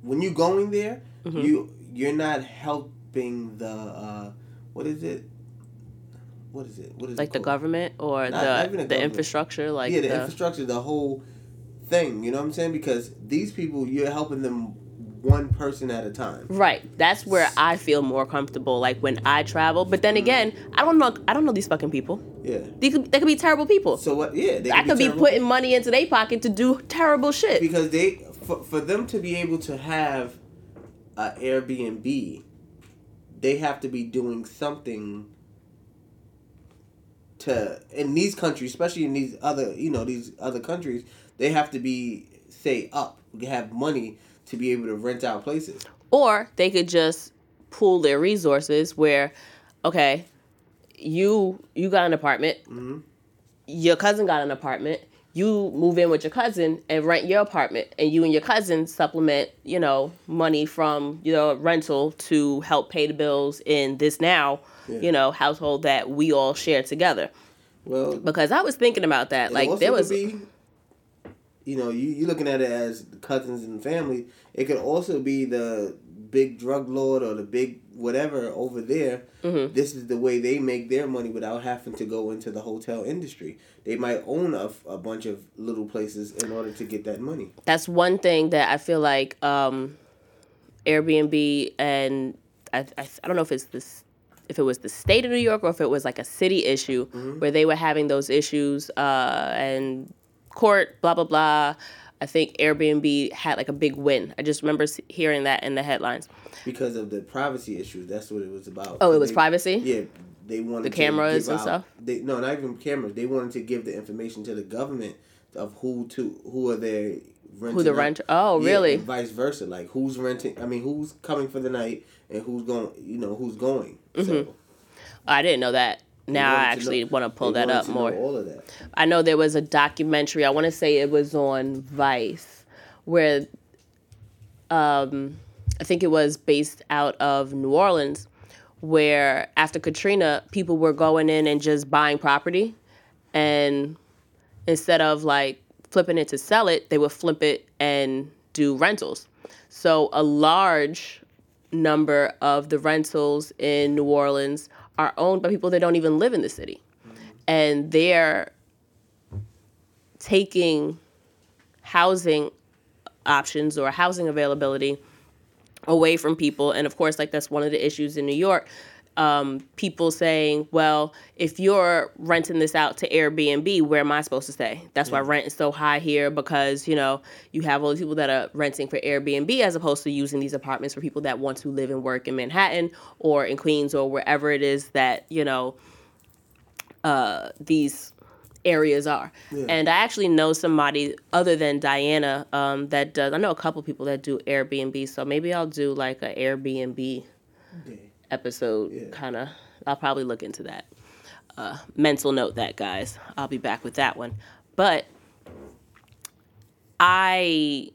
when you going there, Mhm. you you're not helping the uh, what is it? What is it? What is like it the government or Not- not the even the the government. infrastructure like yeah, the, the, infrastructure, the whole thing. You know what I'm saying? Because these people, you're helping them one person at a time. right that's where i feel more comfortable like when i travel but then again i don't know i don't know these fucking people Yeah. they could, they could be terrible people So what? Yeah, they i could be terrible. putting money into their pocket to do terrible shit because they for, for them to be able to have a Airbnb, they have to be doing something to in these countries, especially in these other you know these other countries, they have to be say up, have money to be able to rent out places. or they could just pool their resources where okay you you got an apartment. Hmm your cousin got an apartment. You move in with your cousin and rent your apartment. And you and your cousin supplement you know money from your rental to help pay the bills in this now Yeah. you know household that we all share together. Well, because i was thinking about that. like there was be, you know, you you looking at it as cousins and family. It could also be the big drug lord or the big whatever over there. Mhm. This is the way they make their money without having to go into the hotel industry. They might own a, a bunch of little places in order to get that money. that's one thing that I feel like um, Airbnb and I, I, I don't know if it's this if it was the state of New York or if it was like a city issue where they were having those issues uh, and court blah blah blah. I think Airbnb had like a big win. I just remember hearing that in the headlines. Because of the privacy issues, that's what it was about. Oh, it was They- privacy. Yeah, they wanted The to cameras and out- stuff? They no, not even cameras. They wanted to give the information to the government of who to who are they renting. Who the renter? Oh, Yeah, really? and vice versa, like who's renting? I mean, who's coming for the night and who's going? You know, who's going? So mm-hmm. I didn't know that. Now I actually want to pull they that up to more. All of that. I know there was a documentary. I want to say it was on Vice, where um, I think it was based out of New Orleans, where after Katrina, people were going in and just buying property, and instead of like flipping it to sell it, they would flip it and do rentals. So a large number of the rentals in New Orleans are owned by people that don't even live in the city. And they're taking housing options or housing availability away from people. And of course, like that's one of the issues in New York. Um, people saying, well, if you're renting this out to Airbnb, where am I supposed to stay? That's why rent is so high here because, you know, you have all these people that are renting for Airbnb as opposed to using these apartments for people that want to live and work in Manhattan or in Queens or wherever it is that, you know, uh, these areas are. Yeah. And I actually know somebody other than Diana um, that does. I know a couple people that do Airbnb, so maybe I'll do like a Airbnb. Episode. Yeah. Kind of. I'll probably look into that. Uh, mental note that, guys. I'll be back with that one. But I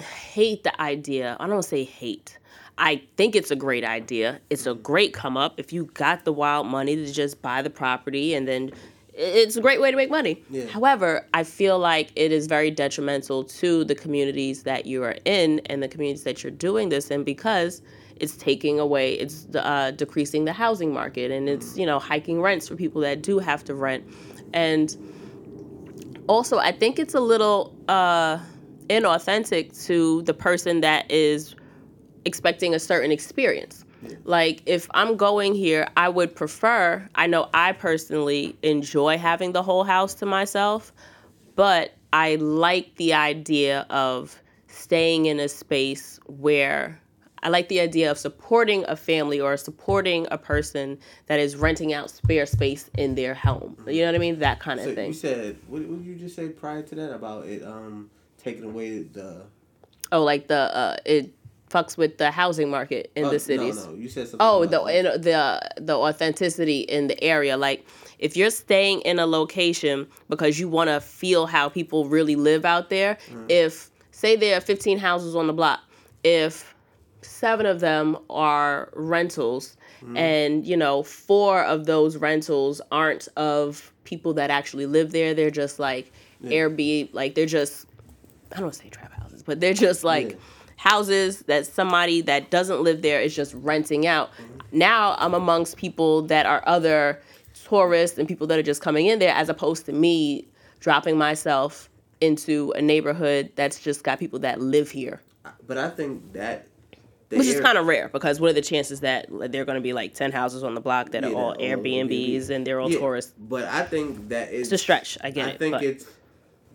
hate the idea. I don't say hate. I think it's a great idea. It's a great come up if you got the wild money to just buy the property and then it's a great way to make money. Yeah. However, I feel like it is very detrimental to the communities that you are in and the communities that you're doing this in because it's taking away, it's uh, decreasing the housing market and it's, you know, hiking rents for people that do have to rent. And also, I think it's a little uh, inauthentic to the person that is expecting a certain experience. Like, if I'm going here, I would prefer, I know I personally enjoy having the whole house to myself, but I like the idea of staying in a space where I like the idea of supporting a family or supporting a person that is renting out spare space in their home. You know what I mean? That kind of So thing. you said what, what did you just say prior to that about it um taking away the Oh, like the uh, it fucks with the housing market in Oh, the cities. No, no, you said something. Oh, the in, the the authenticity in the area. Like if you're staying in a location because you want to feel how people really live out there. If say there are 15 houses on the block, if seven of them are rentals. Mm. And you know four of those rentals aren't of people that actually live there. They're just like airbnb like they're just i don't want to say trap houses but they're just like Yeah. houses that somebody that doesn't live there is just renting out. Mm-hmm. Now i'm amongst people that are other tourists and people that are just coming in there as opposed to me dropping myself into a neighborhood that's just got people that live here. But I think that which is kind of rare because what are the chances that there are going to be like 10 houses on the block that are Yeah, all all Airbnbs and they're all Yeah, tourists? But I think that It's a stretch. I get I it. think but it's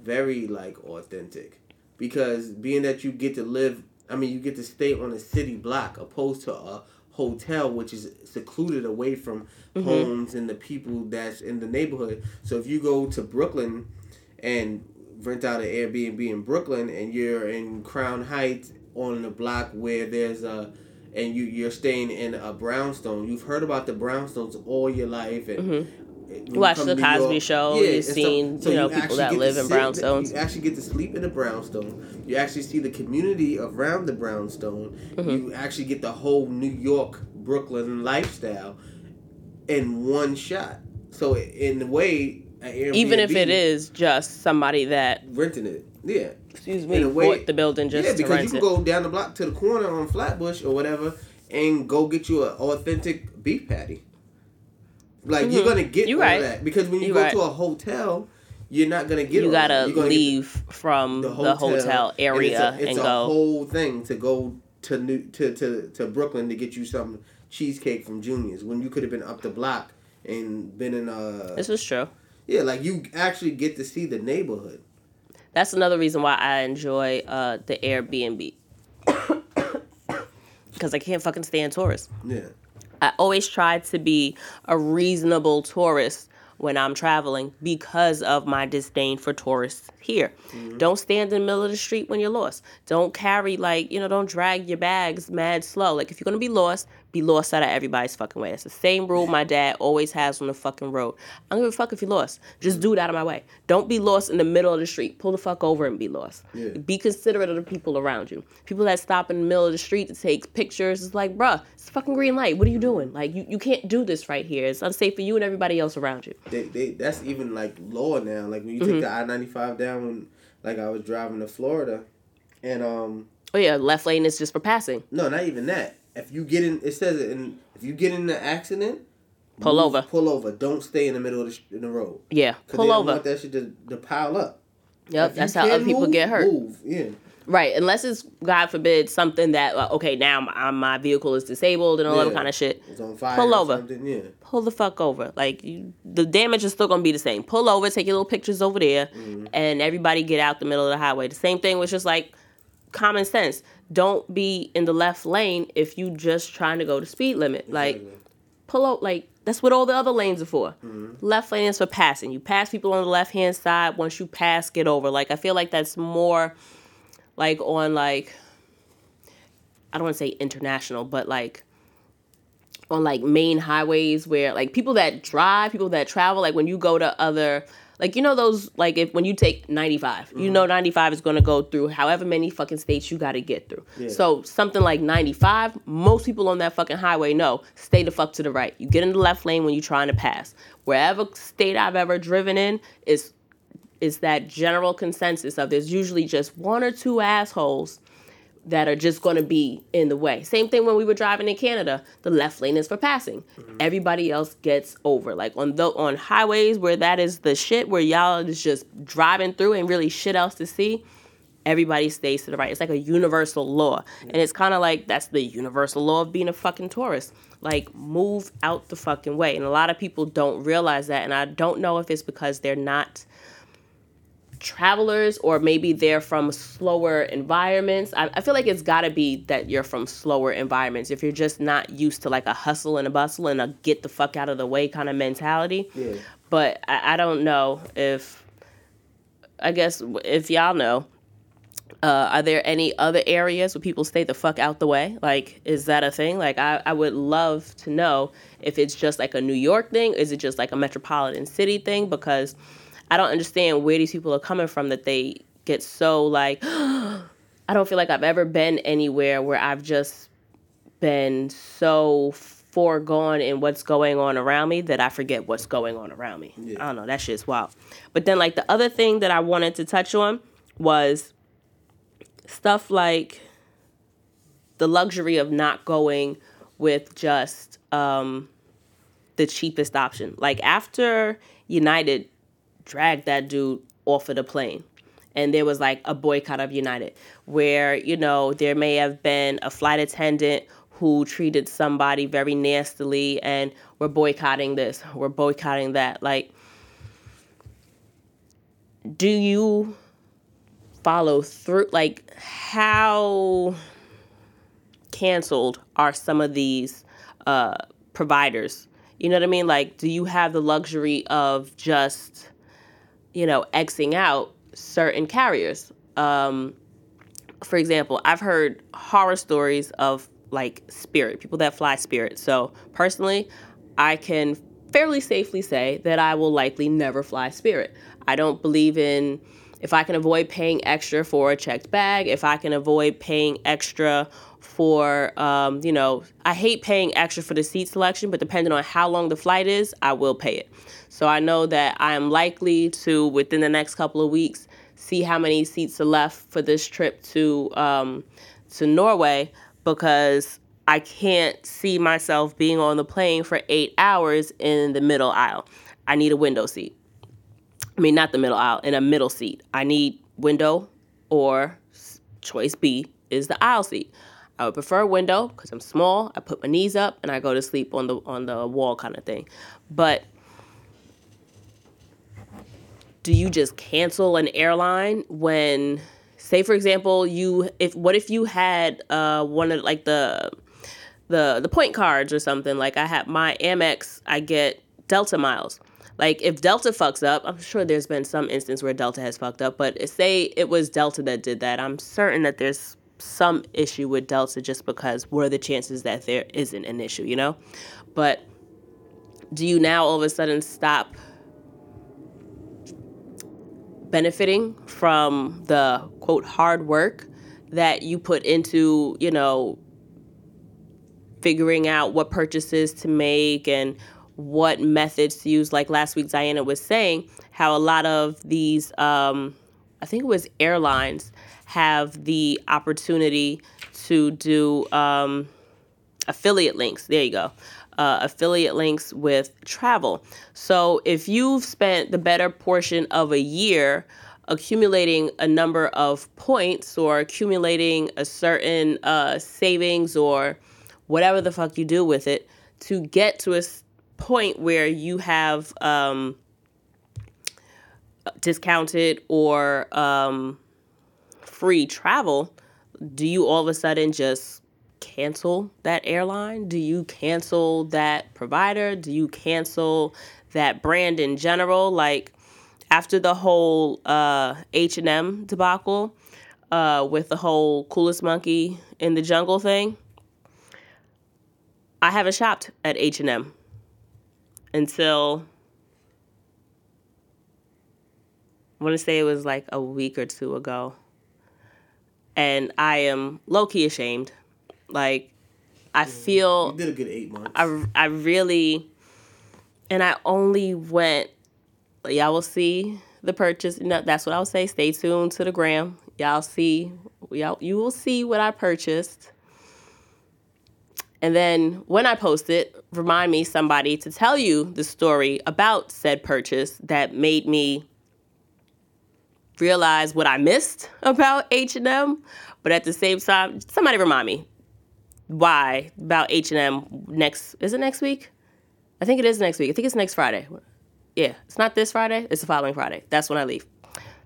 very like authentic because being that you get to live, I mean, you get to stay on a city block opposed to a hotel which is secluded away from Mm-hmm. homes and the people that's in the neighborhood. So if you go to Brooklyn and rent out an Airbnb in Brooklyn and you're in Crown Heights on the block where there's a and you you're staying in a brownstone. You've heard about the brownstones all your life and when you Mm-hmm. the Cosby York- Show, Yeah, you've and so- seen, so you know, people actually that live in brownstones. You actually get to sleep in a brownstone. You actually see the community around the brownstone. Mm-hmm. You actually get the whole New York, Brooklyn lifestyle in one shot. So in a way, even if it is just somebody that, renting it, yeah. Excuse me, way- bought the building just yeah, because you can it. go down the block to the corner on Flatbush or whatever and go get you an authentic beef patty. Like you're gonna get Mm-hmm. You right. that because when you You go right. to a hotel, you're not gonna get. you gotta You're gonna get leave from the hotel, and area it's a, it's and a go. whole thing to go to New to, to to Brooklyn to get you some cheesecake from Junior's when you could have been up the block and been in a this is true. yeah like you actually get to see the neighborhood. That's another reason why I enjoy uh, the Airbnb. [coughs] Because I can't fucking stand tourists. Yeah. I always try to be a reasonable tourist when I'm traveling because of my disdain for tourists here. Don't stand in the middle of the street when you're lost. Don't carry like, you know, don't drag your bags mad slow. Like if you're gonna be lost, be lost out of everybody's fucking way. It's the same rule my dad always has on the fucking road. I don't give a fuck if you're lost. Just do it out of my way. Don't be lost in the middle of the street. Pull the fuck over and be lost. Yeah. Be considerate of the people around you. People that stop in the middle of the street to take pictures, it's like, bruh, it's a fucking green light. What are you doing? Like, you, you can't do this right here. It's unsafe for you and everybody else around you. they, they that's even like lower now. Like when you take the I ninety five down when like I was driving to Florida and um Oh, yeah, left lane is just for passing. no, not even that. If you get in it says it in if you get in an accident, Pull over. Pull over. Don't stay in the middle of the, sh- in the road. Yeah, pull they don't over. want that shit to, to pile up. Yep, If that's how other people move, get hurt. Move. Yeah. Right, unless it's, God forbid, something that, uh, okay, now my, my vehicle is disabled and all that kind of shit. It's on fire. Pull over. Yeah. pull the fuck over. Like you, the damage is still gonna be the same. Pull over, take your little pictures over there, Mm-hmm. and everybody get out the middle of the highway. The same thing was just like common sense. Don't be in the left lane if you just trying to go the speed limit. Like Exactly. pull out. Like that's what all the other lanes are for. Mm-hmm. Left lane is for passing. You pass people on the left hand side. Once you pass, get over. Like I feel like that's more like on like I don't want to say international, but like on like main highways where like people that drive, people that travel, like when you go to other like you know those like if when you take 95, you mm-hmm. know 95 is going to go through however many fucking states you got to get through. Yeah. So something like 95, most people on that fucking highway know stay the fuck to the right. You get in the left lane when you're trying to pass. Wherever state I've ever driven in is is that general consensus of there's usually just one or two assholes that are just going to be in the way. Same thing when we were driving in Canada. The left lane is for passing. Mm-hmm. Everybody else gets over. Like on the on highways where that is the shit where y'all is just driving through and really shit else to see. Everybody stays to the right. It's like a universal law. And it's kind of like that's the universal law of being a fucking tourist. Like move out the fucking way. And a lot of people don't realize that and I don't know if it's because they're not travelers or maybe they're from slower environments. I, I feel like it's got to be that you're from slower environments. If you're just not used to like a hustle and a bustle and a get the fuck out of the way kind of mentality. Yeah. But I, I don't know if, I guess if y'all know, uh, are there any other areas where people stay the fuck out the way? Like, is that a thing? Like, I, I would love to know if it's just like a New York thing. Is it just like a metropolitan city thing? Because I don't understand where these people are coming from that they get so like, [gasps] I don't feel like I've ever been anywhere where I've just been so foregone in what's going on around me that I forget what's going on around me. Yeah. I don't know. That shit's wild. But then, like, the other thing that I wanted to touch on was stuff like the luxury of not going with just um, the cheapest option. Like after United dragged that dude off of the plane, and there was like a boycott of United, where you know there may have been a flight attendant who treated somebody very nastily, and we're boycotting this, we're boycotting that. Like, do you follow through? Like, how canceled are some of these uh, providers? You know what I mean? Like, do you have the luxury of just, you know, Xing out certain carriers? Um, for example, I've heard horror stories of like Spirit, people that fly Spirit. So, personally, I can fairly safely say that I will likely never fly Spirit. I don't believe in if I can avoid paying extra for a checked bag, if I can avoid paying extra for, um, you know, I hate paying extra for the seat selection, but depending on how long the flight is, I will pay it. So I know that I am likely to, within the next couple of weeks, see how many seats are left for this trip to um, to Norway because I can't see myself being on the plane for eight hours in the middle aisle. I need a window seat. I mean, not the middle aisle, in a middle seat. I need window or choice B is the aisle seat. I would prefer window because I'm small. I put my knees up and I go to sleep on the on the wall kind of thing. But do you just cancel an airline when say for example you if what if you had uh one of like the the the point cards or something like I have my Amex I get Delta miles like if Delta fucks up, I'm sure there's been some instance where Delta has fucked up, but say it was Delta that did that, I'm certain that there's some issue with Delta just because what are the chances that there isn't an issue, you know? But do you now all of a sudden stop benefiting from the quote hard work that you put into, you know, figuring out what purchases to make and what methods to use. Like last week, Diana was saying how a lot of these, um, I think it was airlines, have the opportunity to do um, affiliate links. There you go. Uh, affiliate links with travel. So if you've spent the better portion of a year accumulating a number of points or accumulating a certain uh, savings or whatever the fuck you do with it to get to a point where you have um, discounted or um, free travel, do you all of a sudden just cancel that airline? Do you cancel that provider? Do you cancel that brand in general? Like after the whole uh, H&M debacle uh, with the whole coolest monkey in the jungle thing, I haven't shopped at H&M until I want to say it was like a week or two ago. And I am low key ashamed. Like, I feel. You did a good eight months. I, I really. And I only went. Y'all will see the purchase. No, that's what I'll say. Stay tuned to the gram. Y'all see. Y'all, you will see what I purchased. And then when I post it, remind me somebody to tell you the story about said purchase that made me realize what I missed about H&M, but at the same time, somebody remind me why about H&M next is it next week? I think it is next week. I think it's next Friday. Yeah, it's not this Friday, it's the following Friday. That's when I leave.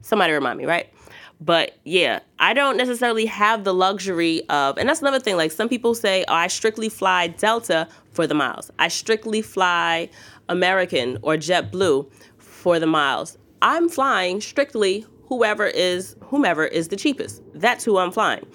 Somebody remind me, right? But yeah, I don't necessarily have the luxury of, and that's another thing. Like some people say, oh, I strictly fly Delta for the miles. I strictly fly American or JetBlue for the miles. I'm flying strictly whoever is whomever is the cheapest. That's who I'm flying.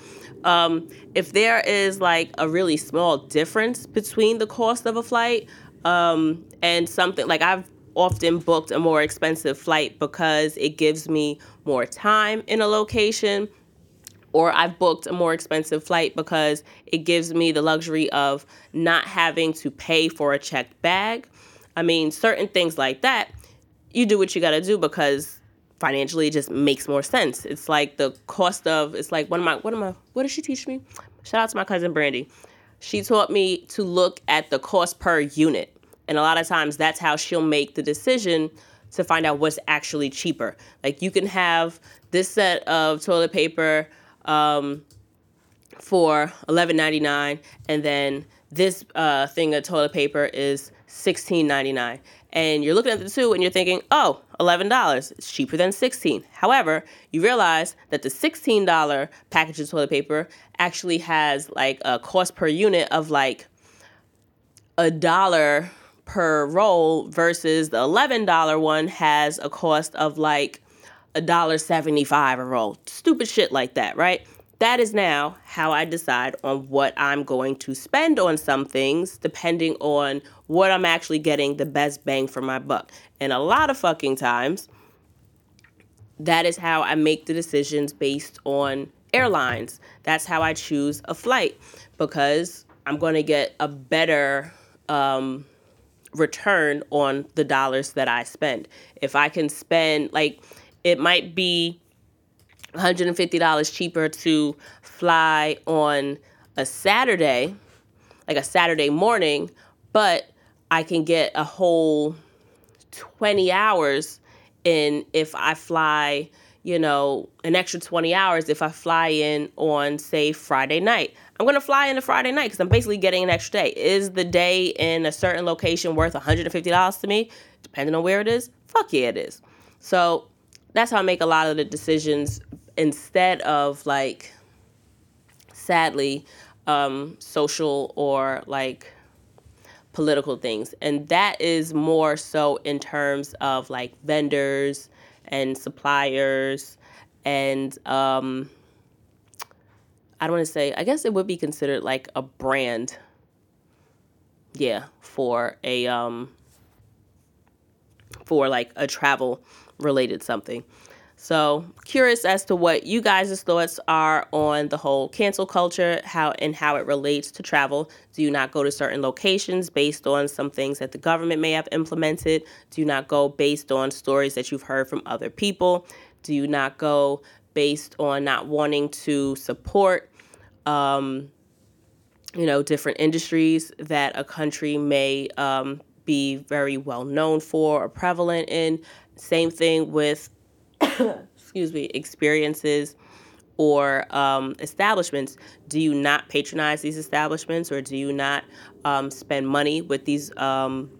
Um, if there is like a really small difference between the cost of a flight um, and something like I've often booked a more expensive flight because it gives me more time in a location or I've booked a more expensive flight because it gives me the luxury of not having to pay for a checked bag. I mean, certain things like that, you do what you got to do because financially just makes more sense. It's like the cost of it's like one of my what am I what did she teach me? Shout out to my cousin Brandy. She taught me to look at the cost per unit. And a lot of times that's how she'll make the decision to find out what's actually cheaper. Like you can have this set of toilet paper um, for eleven ninety nine, and then this uh, thing of toilet paper is sixteen ninety nine and you're looking at the two and you're thinking, oh, $11, it's cheaper than 16. However, you realize that the $16 package of toilet paper actually has like a cost per unit of like a dollar per roll versus the $11 one has a cost of like a dollar 75 a roll. Stupid shit like that, right? that is now how I decide on what I'm going to spend on some things, depending on what I'm actually getting the best bang for my buck. And a lot of fucking times, that is how I make the decisions based on airlines. That's how I choose a flight because I'm going to get a better um, return on the dollars that I spend. If I can spend, like, it might be $150 cheaper to fly on a Saturday, like a Saturday morning, but I can get a whole 20 hours in if I fly, you know, an extra 20 hours if I fly in on, say, Friday night. I'm going to fly in a Friday night because I'm basically getting an extra day. Is the day in a certain location worth $150 to me? Depending on where it is, fuck yeah, it is. So that's how I make a lot of the decisions instead of like sadly um, social or like political things. And that is more so in terms of like vendors and suppliers and um, i don't want to say i guess it would be considered like a brand yeah for a um for like a travel related something so curious as to what you guys' thoughts are on the whole cancel culture, how and how it relates to travel. Do you not go to certain locations based on some things that the government may have implemented? Do you not go based on stories that you've heard from other people? Do you not go based on not wanting to support um, you know, different industries that a country may um, be very well known for or prevalent in? Same thing with [coughs] excuse me, experiences or um, establishments, do you not patronize these establishments or do you not um, spend money with these, um,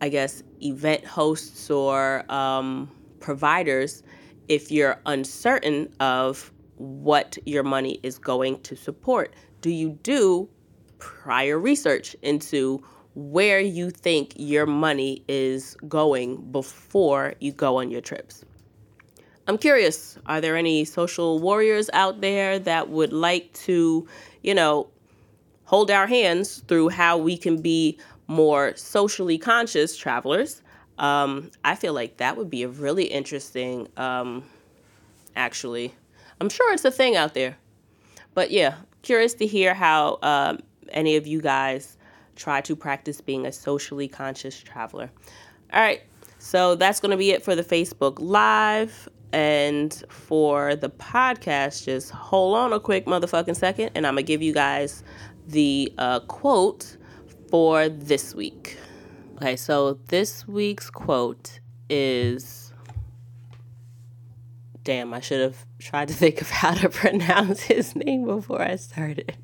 I guess, event hosts or um, providers if you're uncertain of what your money is going to support? Do you do prior research into where you think your money is going before you go on your trips. I'm curious, are there any social warriors out there that would like to, you know, hold our hands through how we can be more socially conscious travelers? Um, I feel like that would be a really interesting, um, actually. I'm sure it's a thing out there. But yeah, curious to hear how um, any of you guys try to practice being a socially conscious traveler. All right, so that's going to be it for the Facebook Live. And for the podcast, just hold on a quick motherfucking second, and I'm going to give you guys the uh, quote for this week. Okay, so this week's quote is damn, I should have tried to think of [laughs] how to pronounce his name before I started.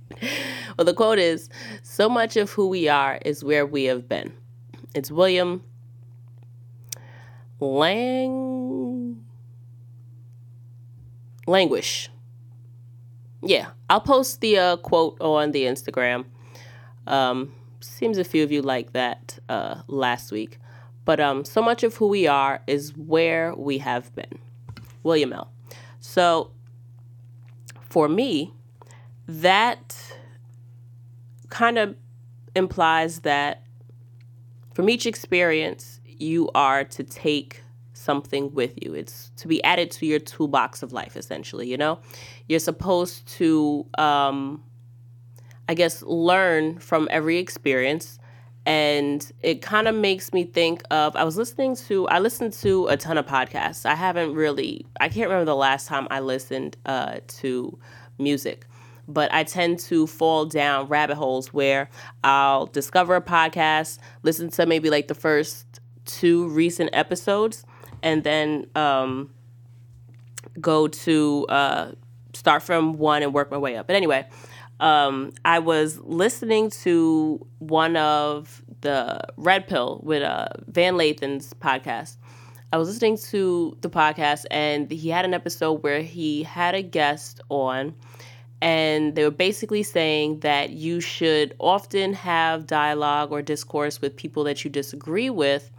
Well, the quote is So much of who we are is where we have been. It's William Lang. languish. Yeah, I'll post the uh, quote on the Instagram. Um, seems a few of you like that uh, last week. But um, so much of who we are is where we have been. William L. So for me, that kind of implies that from each experience, you are to take something with you. It's to be added to your toolbox of life, essentially. You know, you're supposed to, um, I guess, learn from every experience. And it kind of makes me think of I was listening to I listened to a ton of podcasts. I haven't really I can't remember the last time I listened uh, to music but I tend to fall down rabbit holes where I'll discover a podcast, listen to maybe like the first two recent episodes, and then um, go to uh, start from one and work my way up. But anyway, um, I was listening to one of the Red Pill with uh, Van Lathan's podcast. I was listening to the podcast, and he had an episode where he had a guest on, and they were basically saying that you should often have dialogue or discourse with people that you disagree with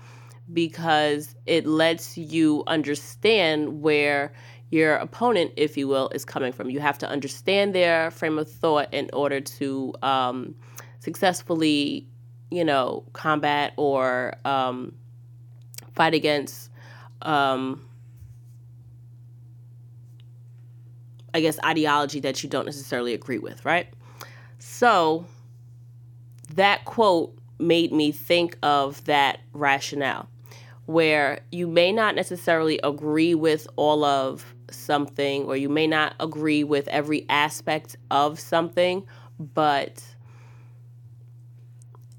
because it lets you understand where your opponent, if you will, is coming from. You have to understand their frame of thought in order to um, successfully, you know, combat or um, fight against, um, I guess, ideology that you don't necessarily agree with, right? So that quote made me think of that rationale where you may not necessarily agree with all of something or you may not agree with every aspect of something, but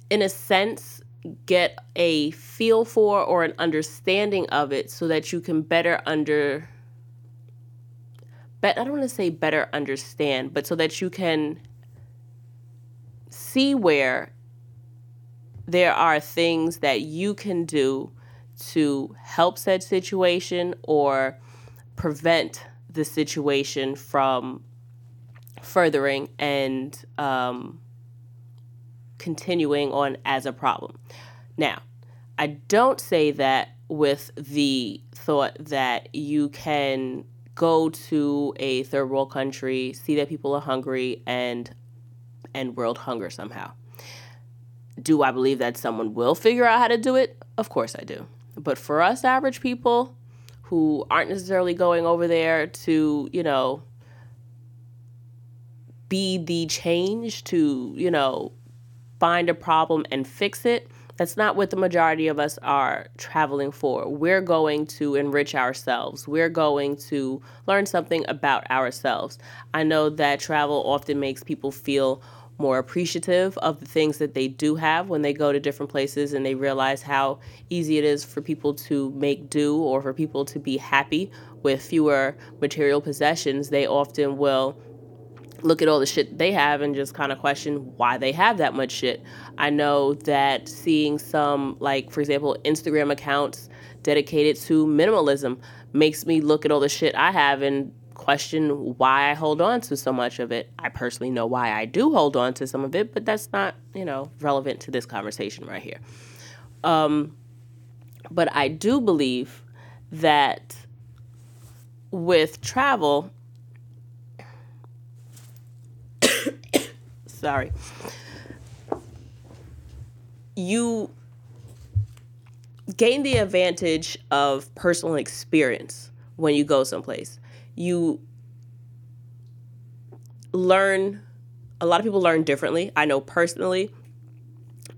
in a sense, get a feel for or an understanding of it so that you can better under but I don't want to say better understand, but so that you can see where there are things that you can do to help said situation or prevent the situation from furthering and um, continuing on as a problem. Now, I don't say that with the thought that you can go to a third world country, see that people are hungry, and end world hunger somehow. Do I believe that someone will figure out how to do it? Of course I do. But for us average people who aren't necessarily going over there to, you know, be the change, to, you know, find a problem and fix it, that's not what the majority of us are traveling for. We're going to enrich ourselves. We're going to learn something about ourselves. I know that travel often makes people feel more appreciative of the things that they do have when they go to different places and they realize how easy it is for people to make do or for people to be happy with fewer material possessions. They often will look at all the shit they have and just kind of question why they have that much shit. I know that seeing some, like, for example, Instagram accounts dedicated to minimalism makes me look at all the shit I have and question why I hold on to so much of it. I personally know why I do hold on to some of it, but that's not, you know, relevant to this conversation right here. Um, but I do believe that with travel, sorry, you gain the advantage of personal experience when you go someplace you learn a lot of people learn differently. I know personally,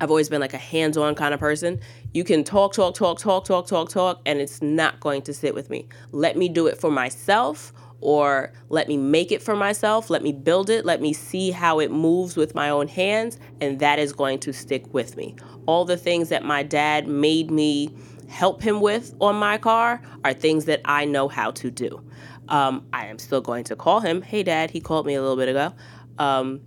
I've always been like a hands on kind of person. You can talk, talk, talk, talk, talk, talk, talk, and it's not going to sit with me. Let me do it for myself or let me make it for myself. Let me build it. Let me see how it moves with my own hands, and that is going to stick with me. All the things that my dad made me help him with on my car are things that I know how to do. Um, I am still going to call him. Hey, Dad, he called me a little bit ago. Um,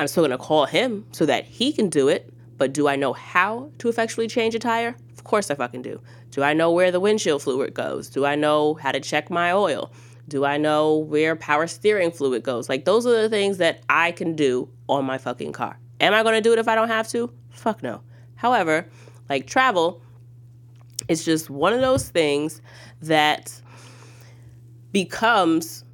I'm still going to call him so that he can do it. But do I know how to effectually change a tire? Of course I fucking do. Do I know where the windshield fluid goes? Do I know how to check my oil? Do I know where power steering fluid goes? Like, those are the things that I can do on my fucking car. Am I going to do it if I don't have to? Fuck no. However, like travel, it's just one of those things that becomes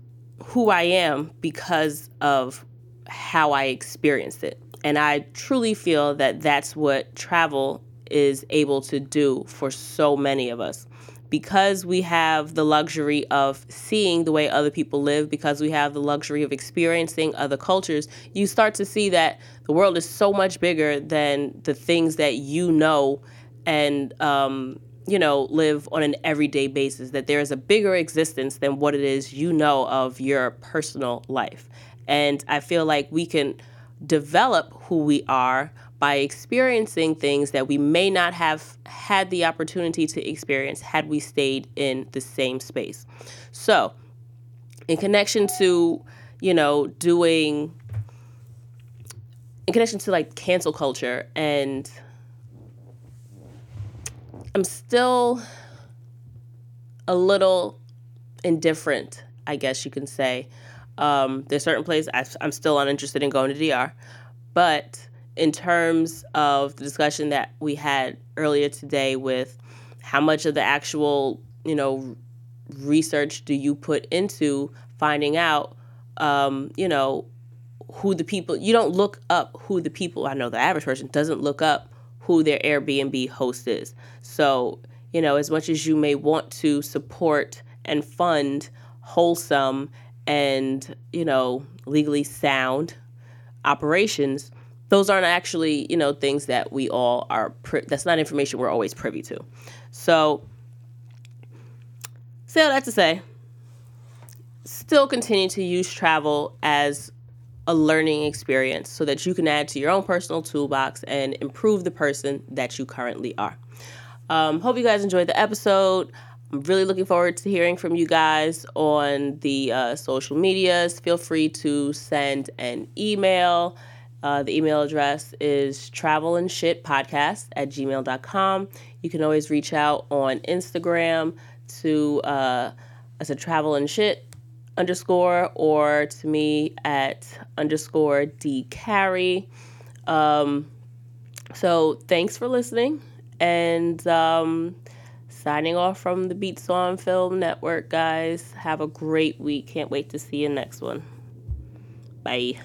who I am because of how I experienced it. And I truly feel that that's what travel is able to do for so many of us. Because we have the luxury of seeing the way other people live, because we have the luxury of experiencing other cultures, you start to see that the world is so much bigger than the things that you know and um, you know, live on an everyday basis, that there is a bigger existence than what it is you know of your personal life. And I feel like we can develop who we are by experiencing things that we may not have had the opportunity to experience had we stayed in the same space. So, in connection to, you know, doing, in connection to like cancel culture and I'm still a little indifferent, I guess you can say. Um, there's certain places I'm still uninterested in going to DR, but in terms of the discussion that we had earlier today with how much of the actual, you know, research do you put into finding out, um, you know, who the people, you don't look up who the people, I know the average person doesn't look up who their Airbnb host is. So, you know, as much as you may want to support and fund wholesome and, you know, legally sound operations, those aren't actually, you know, things that we all are, pri- that's not information we're always privy to. So, say all that to say, still continue to use travel as a learning experience so that you can add to your own personal toolbox and improve the person that you currently are. Um, hope you guys enjoyed the episode. I'm really looking forward to hearing from you guys on the uh, social medias. Feel free to send an email. Uh, the email address is travelandshitpodcast at gmail.com. You can always reach out on Instagram to uh, as a travel and shit underscore or to me at underscore D Carrie. Um, so thanks for listening and um, signing off from the Beats on Film Network, guys. Have a great week. Can't wait to see you next one. Bye.